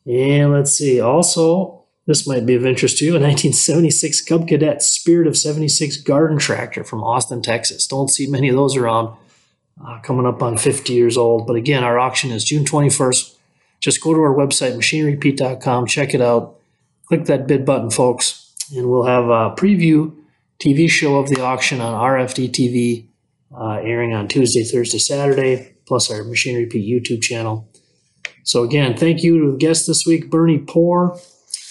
and let's see. Also, this might be of interest to you. A 1976 Cub Cadet Spirit of 76 garden tractor from Austin, Texas. Don't see many of those around. Uh, coming up on 50 years old. But again, our auction is June 21st. Just go to our website, machinerypete.com, check it out. Click that bid button, folks, and we'll have a preview TV show of the auction on RFD TV, uh, airing on Tuesday, Thursday, Saturday plus our Machinery Pete YouTube channel. So again, thank you to the guest this week, Bernie Poor,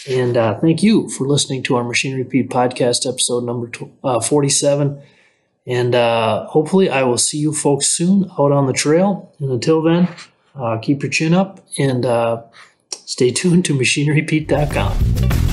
and uh, thank you for listening to our Machinery Pete podcast episode number uh, 47. And uh, hopefully, I will see you folks soon out on the trail. And until then, uh, keep your chin up and uh, stay tuned to machinerypete.com.